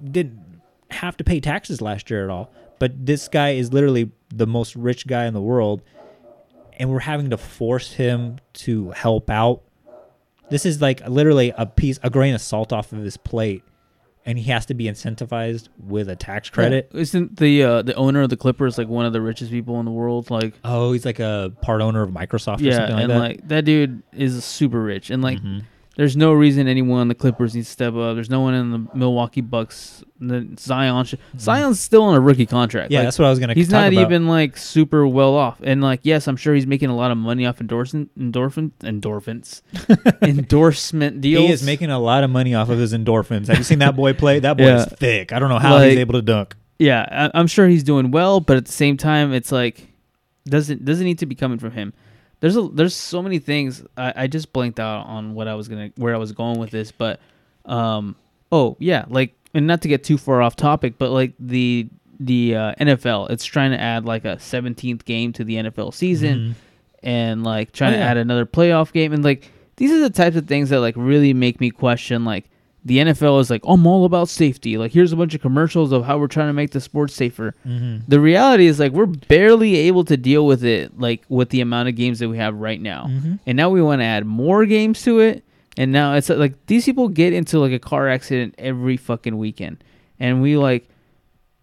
didn't have to pay taxes last year at all. But this guy is literally the most rich guy in the world, and we're having to force him to help out. This is like literally a piece, a grain of salt off of his plate, and he has to be incentivized with a tax credit. Isn't the uh, the owner of the Clippers like one of the richest people in the world? Like, Oh, he's like a part owner of Microsoft or yeah, something like and that. like that dude is super rich, and like Mm-hmm. There's no reason anyone on the Clippers needs to step up. There's no one in the Milwaukee Bucks. The Zion, should, Zion's still on a rookie contract. Mm-hmm. yeah, Like, that's what I was gonna. He's talk not about. even like super well off, and like yes, I'm sure he's making a lot of money off endorsement, endorphin, endorphins, endorsement deals. He is making a lot of money off of his endorphins. Have you seen that boy play? That boy Yeah. is thick. I don't know how he's able to dunk. Yeah, I, I'm sure he's doing well, but at the same time, it's like doesn't doesn't need to be coming from him. There's a there's so many things. I, I just blanked out on what I was gonna where I was going with this, but um oh yeah, like and not to get too far off topic, but like the the uh, NFL, it's trying to add like a 17th game to the NFL season, and like trying Oh, to add another playoff game, and like these are the types of things that like really make me question like the NFL is like, I'm all about safety. Like, here's a bunch of commercials of how we're trying to make the sport safer. Mm-hmm. The reality is like we're barely able to deal with it, like with the amount of games that we have right now. Mm-hmm. And now we want to add more games to it. And now it's like these people get into like a car accident every fucking weekend, and we like,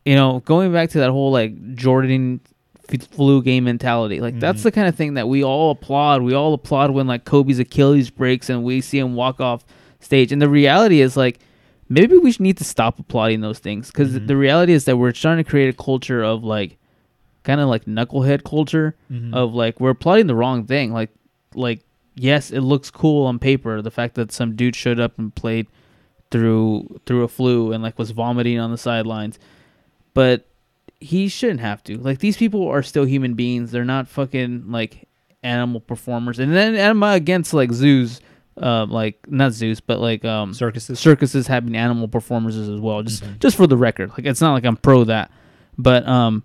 you know, going back to that whole like Jordan flu game mentality. Like that's the kind of thing that we all applaud. We all applaud when like Kobe's Achilles breaks and we see him walk off stage. And the reality is like maybe we should need to stop applauding those things because Mm-hmm. the reality is that we're trying to create a culture of like kind of like knucklehead culture Mhm. of like we're applauding the wrong thing. Like like yes, it looks cool on paper. The fact that some dude showed up and played through through a flu and like was vomiting on the sidelines, but he shouldn't have to. Like these people are still human beings. They're not fucking like animal performers. And then am I'm against like zoos, uh, like not Zeus, but like um Circuses. circuses having animal performances as well. Just Mhm. just for the record, like it's not like I'm pro that, but um,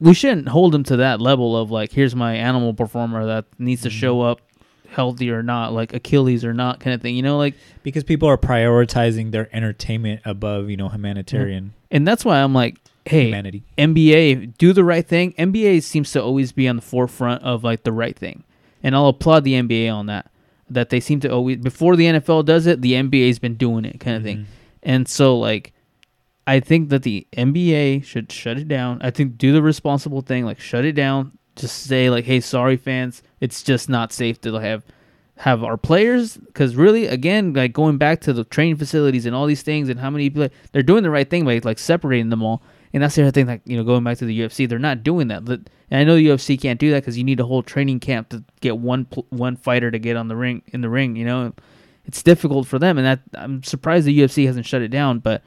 we shouldn't hold them to that level of like here's my animal performer that needs to show up healthy or not, like Achilles or not, kind of thing. You know, like because people are prioritizing their entertainment above you know humanitarian and that's why I'm like, hey, humanity. NBA, do the right thing. NBA seems to always be on the forefront of like the right thing, and I'll applaud the NBA on that. That they seem to always before the NFL does it, the NBA's been doing it, kind of thing. Mm-hmm. And so like, I think that the NBA should shut it down. I think do the responsible thing, like shut it down. Just say like, hey, sorry fans, it's just not safe to have have our players because really again like going back to the training facilities and all these things and how many people they're doing the right thing by like separating them all and that's the other thing like you know going back to the UFC they're not doing that and I know the UFC can't do that because you need a whole training camp to get one one fighter to get on the ring in the ring you know it's difficult for them and that I'm surprised the UFC hasn't shut it down but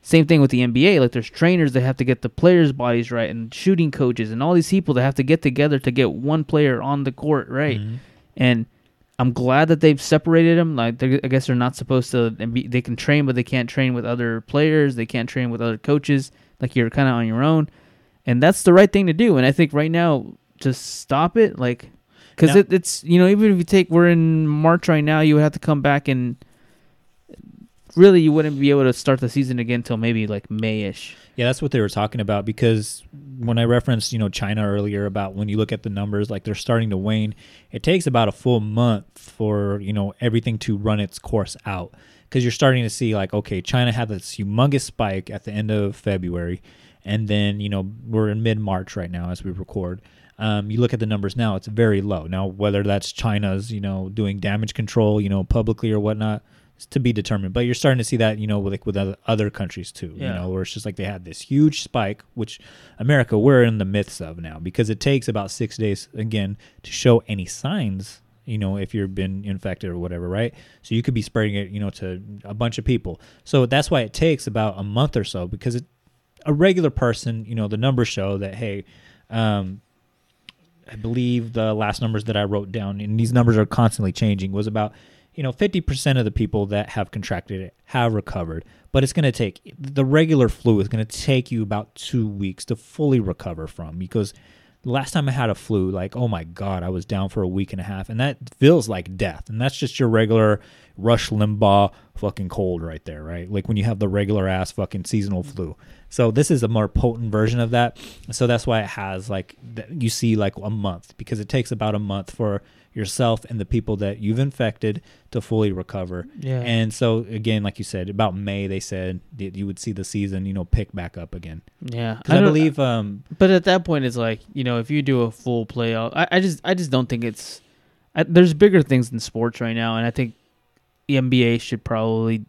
same thing with the NBA like there's trainers that have to get the players bodies right and shooting coaches and all these people that have to get together to get one player on the court right mm-hmm. and I'm glad that they've separated them. Like I guess they're not supposed to. They can train, but they can't train with other players. They can't train with other coaches. Like you're kind of on your own, and that's the right thing to do. And I think right now, just stop it. Like, because it, it's you know even if you take we're in March right now, you would have to come back and really you wouldn't be able to start the season again until maybe like Mayish. Yeah, that's what they were talking about because when I referenced, you know, China earlier about when you look at the numbers, like they're starting to wane, it takes about a full month for, you know, everything to run its course out. Because you're starting to see, like, okay, China had this humongous spike at the end of February. And then, you know, we're in mid March right now as we record. Um, you look at the numbers now, it's very low. Now, whether that's China's, you know, doing damage control, you know, publicly or whatnot, is to be determined. But you're starting to see that, you know, with, like with other, countries too. You know, where it's just like they had this huge spike, which America we're in the midst of now because it takes about six days again to show any signs. You know, if you've been infected or whatever, right? So you could be spreading it, you know, to a bunch of people. So that's why it takes about a month or so because it, a regular person, you know, the numbers show that hey, um, I believe the last numbers that I wrote down, and these numbers are constantly changing, was about you know 50% of the people that have contracted it have recovered. But it's going to take the regular flu is going to take you about two weeks to fully recover from because last time I had a flu, like oh my god, I was down for a week and a half, and that feels like death. And that's just your regular Rush Limbaugh fucking cold right there, right? Like when you have the regular ass fucking seasonal flu. So this is a more potent version of that. So that's why it has like you see like a month because it takes about a month for yourself and the people that you've infected to fully recover. Yeah. And so again, like you said, about May they said that you would see the season, you know, pick back up again. Yeah, Because I, believe um But at that point, it's like you know, if you do a full playoff, I, I just I just don't think it's. I, there's bigger things in sports right now, and I think the NBA should probably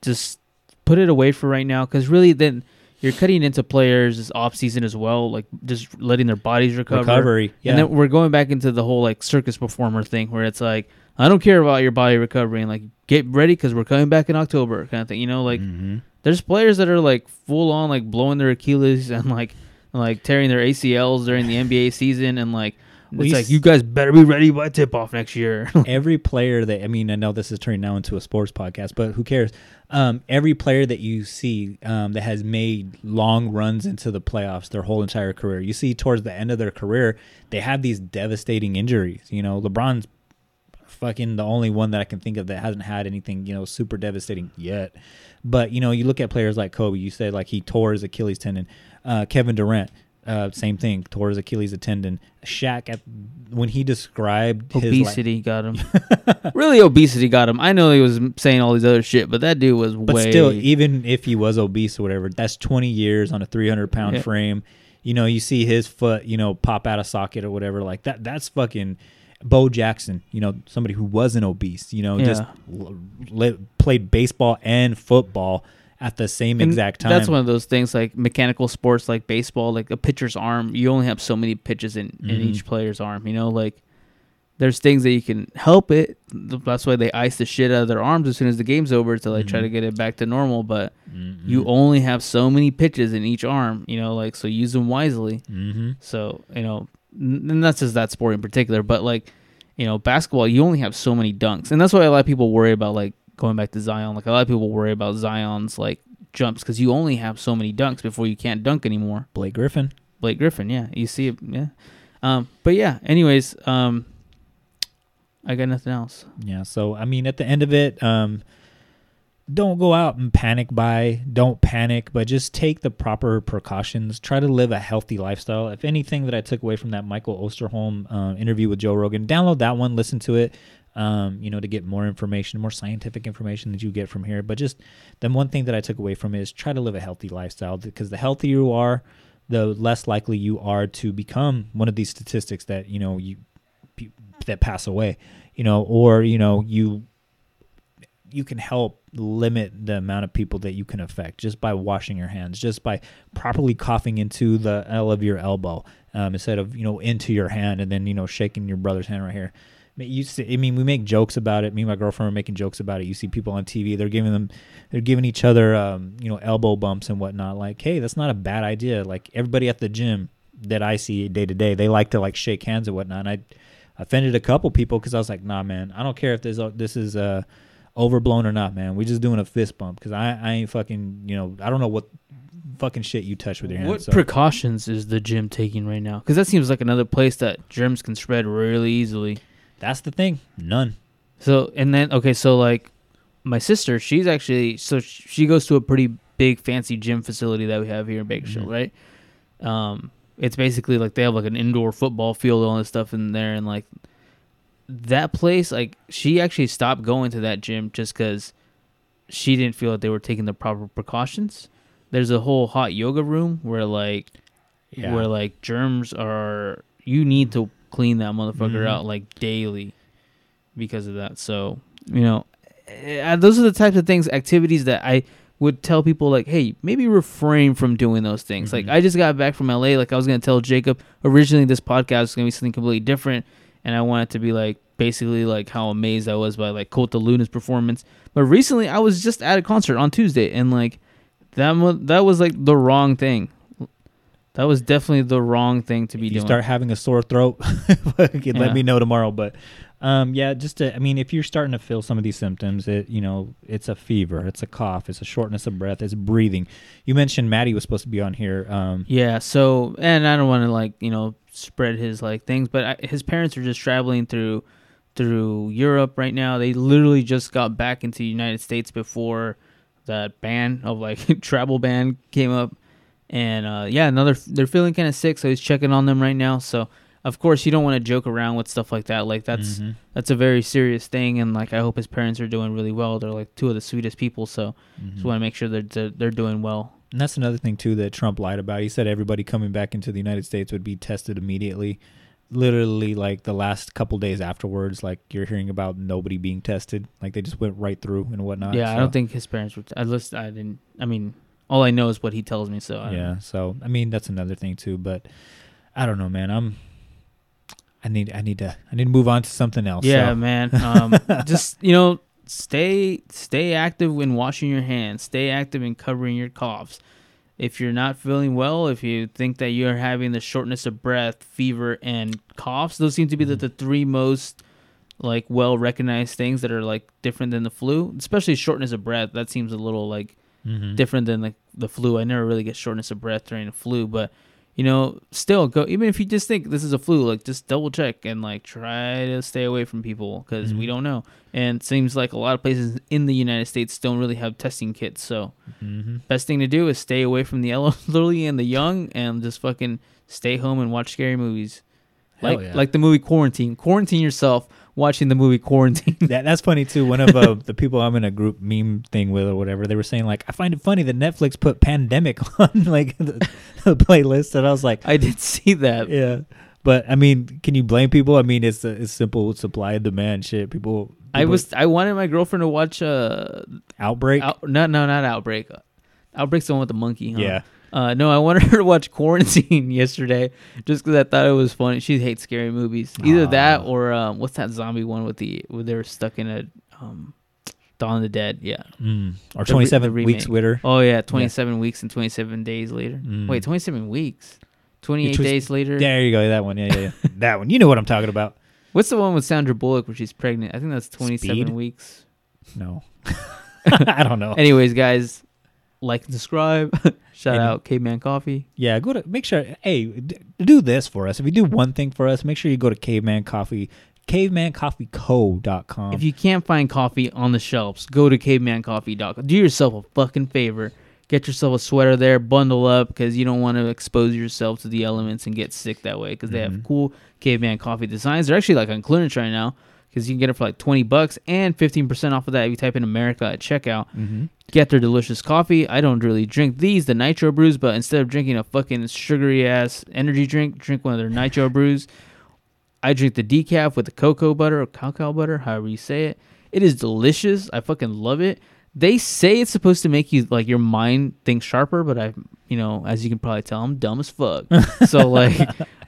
just put it away for right now because really then you're cutting into players off season as well, like just letting their bodies recover. Recovery, yeah. And then we're going back into the whole like circus performer thing where it's like I don't care about your body recovering, like get ready because we're coming back in October, kind of thing. You know, like Mm-hmm. there's players that are like full on like blowing their Achilles and like like tearing their ACLs during the NBA season and like Well, it's like you guys better be ready by tip off next year. every player that I mean, I know this is turning now into a sports podcast, but who cares? Um, every player that you see um, that has made long runs into the playoffs their whole entire career, you see towards the end of their career, they have these devastating injuries. You know, LeBron's fucking the only one that I can think of that hasn't had anything, you know, super devastating yet. But, you know, you look at players like Kobe, you said like he tore his Achilles tendon. Uh, Kevin Durant, uh, same thing, tore his Achilles tendon. Shaq, at, when he described his obesity got him. really, obesity got him. I know he was saying all these other shit, but that dude was But way. still, even if he was obese or whatever, that's 20 years on a 300 pound Yeah. frame. You know, you see his foot, you know, pop out of socket or whatever like that. That's fucking. Bo Jackson, you know, somebody who wasn't obese, you know, just Yeah. l- played baseball and football at the same And exact time. That's one of those things like mechanical sports, like baseball, like a pitcher's arm. You only have so many pitches in, in Mhm. each player's arm. You know, like there's things that you can help it. That's why they ice the shit out of their arms as soon as the game's over to like try to Mhm. get it back to normal. But Mm-hmm. you only have so many pitches in each arm. You know, like so use them wisely. hmm So you know, and that's just that sport in particular. But like, you know, basketball, you only have so many dunks, and that's why a lot of people worry about like going back to Zion. Like a lot of people worry about Zion's like jumps because you only have so many dunks before you can't dunk anymore. Blake Griffin. Blake Griffin, yeah, you see it, yeah. Um, but yeah, anyways, um, I got nothing else. Yeah. So I mean, at the end of it, um, don't go out and panic buy. Don't panic, but just take the proper precautions. Try to live a healthy lifestyle. If anything that I took away from that Michael Osterholm uh, interview with Joe Rogan, download that one, listen to it. Um, you know, to get more information, more scientific information that you get from here. But just the one thing that I took away from it is try to live a healthy lifestyle because the healthier you are, the less likely you are to become one of these statistics that you know you that pass away. You know, or you know you you can help limit the amount of people that you can affect just by washing your hands, just by properly coughing into the L of your elbow um, instead of you know into your hand and then you know shaking your brother's hand right here. I mean, you see, I mean, we make jokes about it. Me and my girlfriend are making jokes about it. You see people on TV; they're giving them, they're giving each other, um, you know, elbow bumps and whatnot. Like, hey, that's not a bad idea. Like everybody at the gym that I see day to day, they like to like shake hands and whatnot. And I offended a couple people because I was like, nah, man, I don't care if this this is uh overblown or not, man. We're just doing a fist bump because I I ain't fucking you know I don't know what fucking shit you touch with your hands. What so. precautions is the gym taking right now? Because that seems like another place that germs can spread really easily. That's the thing. None. So and then okay, so like my sister, she's actually so she goes to a pretty big fancy gym facility that we have here in Bakersfield, Mhm. right? Um, it's basically like they have like an indoor football field and all this stuff in there, and like that place, like she actually stopped going to that gym just because she didn't feel that they were taking the proper precautions. There's a whole hot yoga room where like Yeah. where like germs are you need to clean that motherfucker Mhm. out like daily because of that. So, you know, eh, those are the types of things, activities that I would tell people like, hey, maybe refrain from doing those things. Like Mhm. I just got back from LA, like I was gonna tell Jacob originally this podcast was gonna be something completely different, and I wanted to be like basically like how amazed I was by like Cult of Luna's performance. But recently I was just at a concert on Tuesday and like that that was like the wrong thing. That was definitely the wrong thing to be if you doing. start having a sore throat, Yeah. let me know tomorrow. But um, yeah, just to, I mean, if you're starting to feel some of these symptoms, it you know, it's a fever, it's a cough, it's a shortness of breath, it's breathing. You mentioned Maddie was supposed to be on here. Um, Yeah. So, and I don't want to like you know spread his like things, but I, his parents are just traveling through through Europe right now. They literally just got back into the United States before that ban of like travel ban came up, and uh, yeah, another they're feeling kind of sick, so he's checking on them right now. So. Of course, you don't want to joke around with stuff like that. Like that's Mhm. that's a very serious thing, and like I hope his parents are doing really well. They're like two of the sweetest people, so Mhm. just want to make sure that they're, they're doing well. And that's another thing too that Trump lied about. He said everybody coming back into the United States would be tested immediately. Literally, like the last couple days afterwards, like you're hearing about nobody being tested. Like they just went right through and whatnot. Yeah, I don't think his parents were. At least I didn't. I mean, all I know is what he tells me. So I yeah. So I mean, that's another thing too. But I don't know, man. I'm. I need. I need to. I need to move on to something else. yeah, so. man. Um, just you know, stay stay active when washing your hands. Stay active in covering your coughs. If you're not feeling well, if you think that you're having the shortness of breath, fever, and coughs, those seem to be the, the three most like well recognized things that are like different than the flu. Especially shortness of breath. That seems a little like Mhm. different than like the flu. I never really get shortness of breath during the flu, but you know, still go. Even if you just think this is a flu, like just double check and like try to stay away from people because we Mhm. don't know. And it seems like a lot of places in the United States don't really have testing kits. So Mhm. best thing to do is stay away from the elderly and the young, and just fucking stay home and watch scary movies. Hell Like yeah. like the movie Quarantine. Quarantine yourself watching the movie Quarantine. That, that's funny too. One of uh, the people I'm in a group meme thing with or whatever, they were saying like, I find it funny that Netflix put Pandemic on like the, the playlist, and I was like, I did see that. yeah, But I mean, can you blame people? I mean, it's it's simple supply and demand shit. People, I was I wanted my girlfriend to watch uh outbreak. out, no no not outbreak. Outbreak's the one with the monkey. Huh? Yeah. Uh, no, I wanted her to watch Quarantine yesterday just because I thought it was funny. She hates scary movies. Either that or um, what's that zombie one with the where they were stuck in a um, Dawn of the Dead? Yeah. Mm. or re- twenty seven weeks remake. with her. Oh yeah, twenty seven weeks and twenty seven days later. Mm. Wait, twenty seven weeks. Twenty eight Which was- days later. There you go. That one. Yeah, yeah, yeah. that one. You know what I'm talking about. What's the one with Sandra Bullock where she's pregnant? I think that's 27 Speed? weeks. No, I don't know. Anyways, guys, like and subscribe. Shout And- out Caveman Coffee. Yeah, go to make sure. Hey, d- do this for us. If you do one thing for us, make sure you go to Caveman Coffee, cavemancoffeeco.com. If you can't find coffee on the shelves, go to cavemancoffee.com. Do yourself a fucking favor. Get yourself a sweater there, bundle up because you don't want to expose yourself to the elements and get sick that way because they have mm-hmm. cool caveman coffee designs. They're actually like on clearance right now because you can get it for like 20 bucks and 15% off of that if you type in America at checkout. Mm-hmm. Get their delicious coffee. I don't really drink these, the nitro brews, but instead of drinking a fucking sugary ass energy drink, drink one of their nitro brews. I drink the decaf with the cocoa butter or cacao butter, however you say it. It is delicious. I fucking love it. They say it's supposed to make you like your mind think sharper, but I, you know, as you can probably tell, I'm dumb as fuck. so like,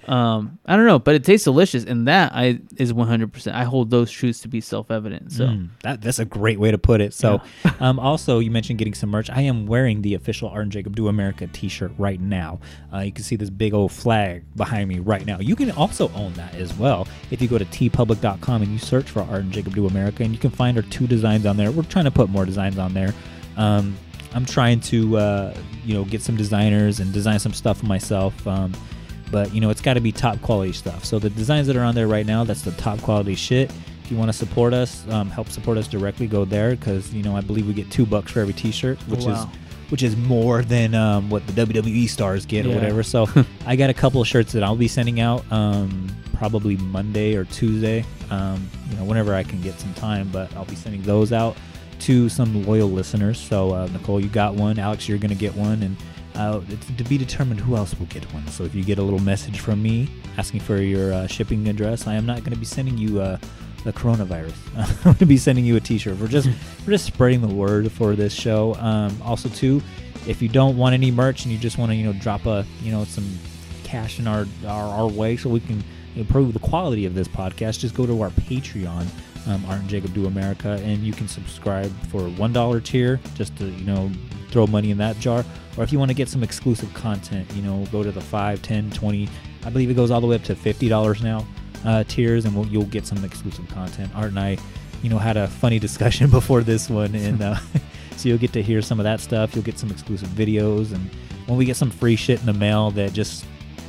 um, I don't know, but it tastes delicious, and that I is 100. percent I hold those truths to be self evident. So Mm, that, that's a great way to put it. So, um, also, you mentioned getting some merch. I am wearing the official Art and Jacob Do America t shirt right now. Uh, you can see this big old flag behind me right now. You can also own that as well if you go to teepublic.com and you search for Art and Jacob Do America, and you can find our two designs on there. We're trying to put more designs on there. Um, I'm trying to, uh, you know, get some designers and design some stuff for myself. Um, but you know it's got to be top quality stuff. So the designs that are on there right now that's the top quality shit. If you want to support us um, help support us directly go there because you know i believe we get two bucks for every t-shirt which Wow. is which is more than um, what the wwe stars get or whatever. So i got a couple of shirts that i'll be sending out um, probably monday or tuesday um, you know whenever i can get some time but i'll be sending those out to some loyal listeners. So uh, nicole you got one. Alex you're gonna get one. And uh, it's to be determined who else will get one. So if you get a little message from me asking for your uh, shipping address, I am not going to be sending you uh, the coronavirus. I'm going to be sending you a T-shirt. We're just we're just spreading the word for this show. Um, also, too, if you don't want any merch and you just want to you know drop a you know some cash in our our, our way so we can improve the quality of this podcast, just go to our Patreon. Um, Art and Jacob Do America, and you can subscribe for one dollar tier, just to you know throw money in that jar. Or if you want to get some exclusive content, you know, go to the 5, 10, 20, I believe it goes all the way up to $50 now uh, tiers, and we'll, you'll get some exclusive content. Art and I, you know, had a funny discussion before this one, and uh, so you'll get to hear some of that stuff. You'll get some exclusive videos, and when we get some free shit in the mail that just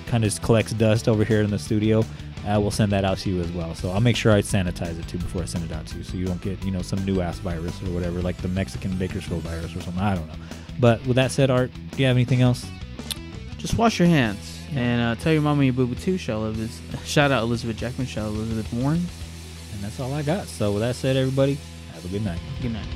kind of collects dust over here in the studio, uh, we'll send that out to you as well. So I'll make sure I sanitize it too before I send it out to you, so you don't get you know some new ass virus or whatever, like the Mexican Bakersfield virus or something. I don't know. But with that said, Art, do you have anything else? just wash your hands and uh, tell your mama you boo boo too. Shout out, shout out Elizabeth Jackman. Shout out Elizabeth Warren. And that's all I got. So with that said, everybody, have a good night. Good night.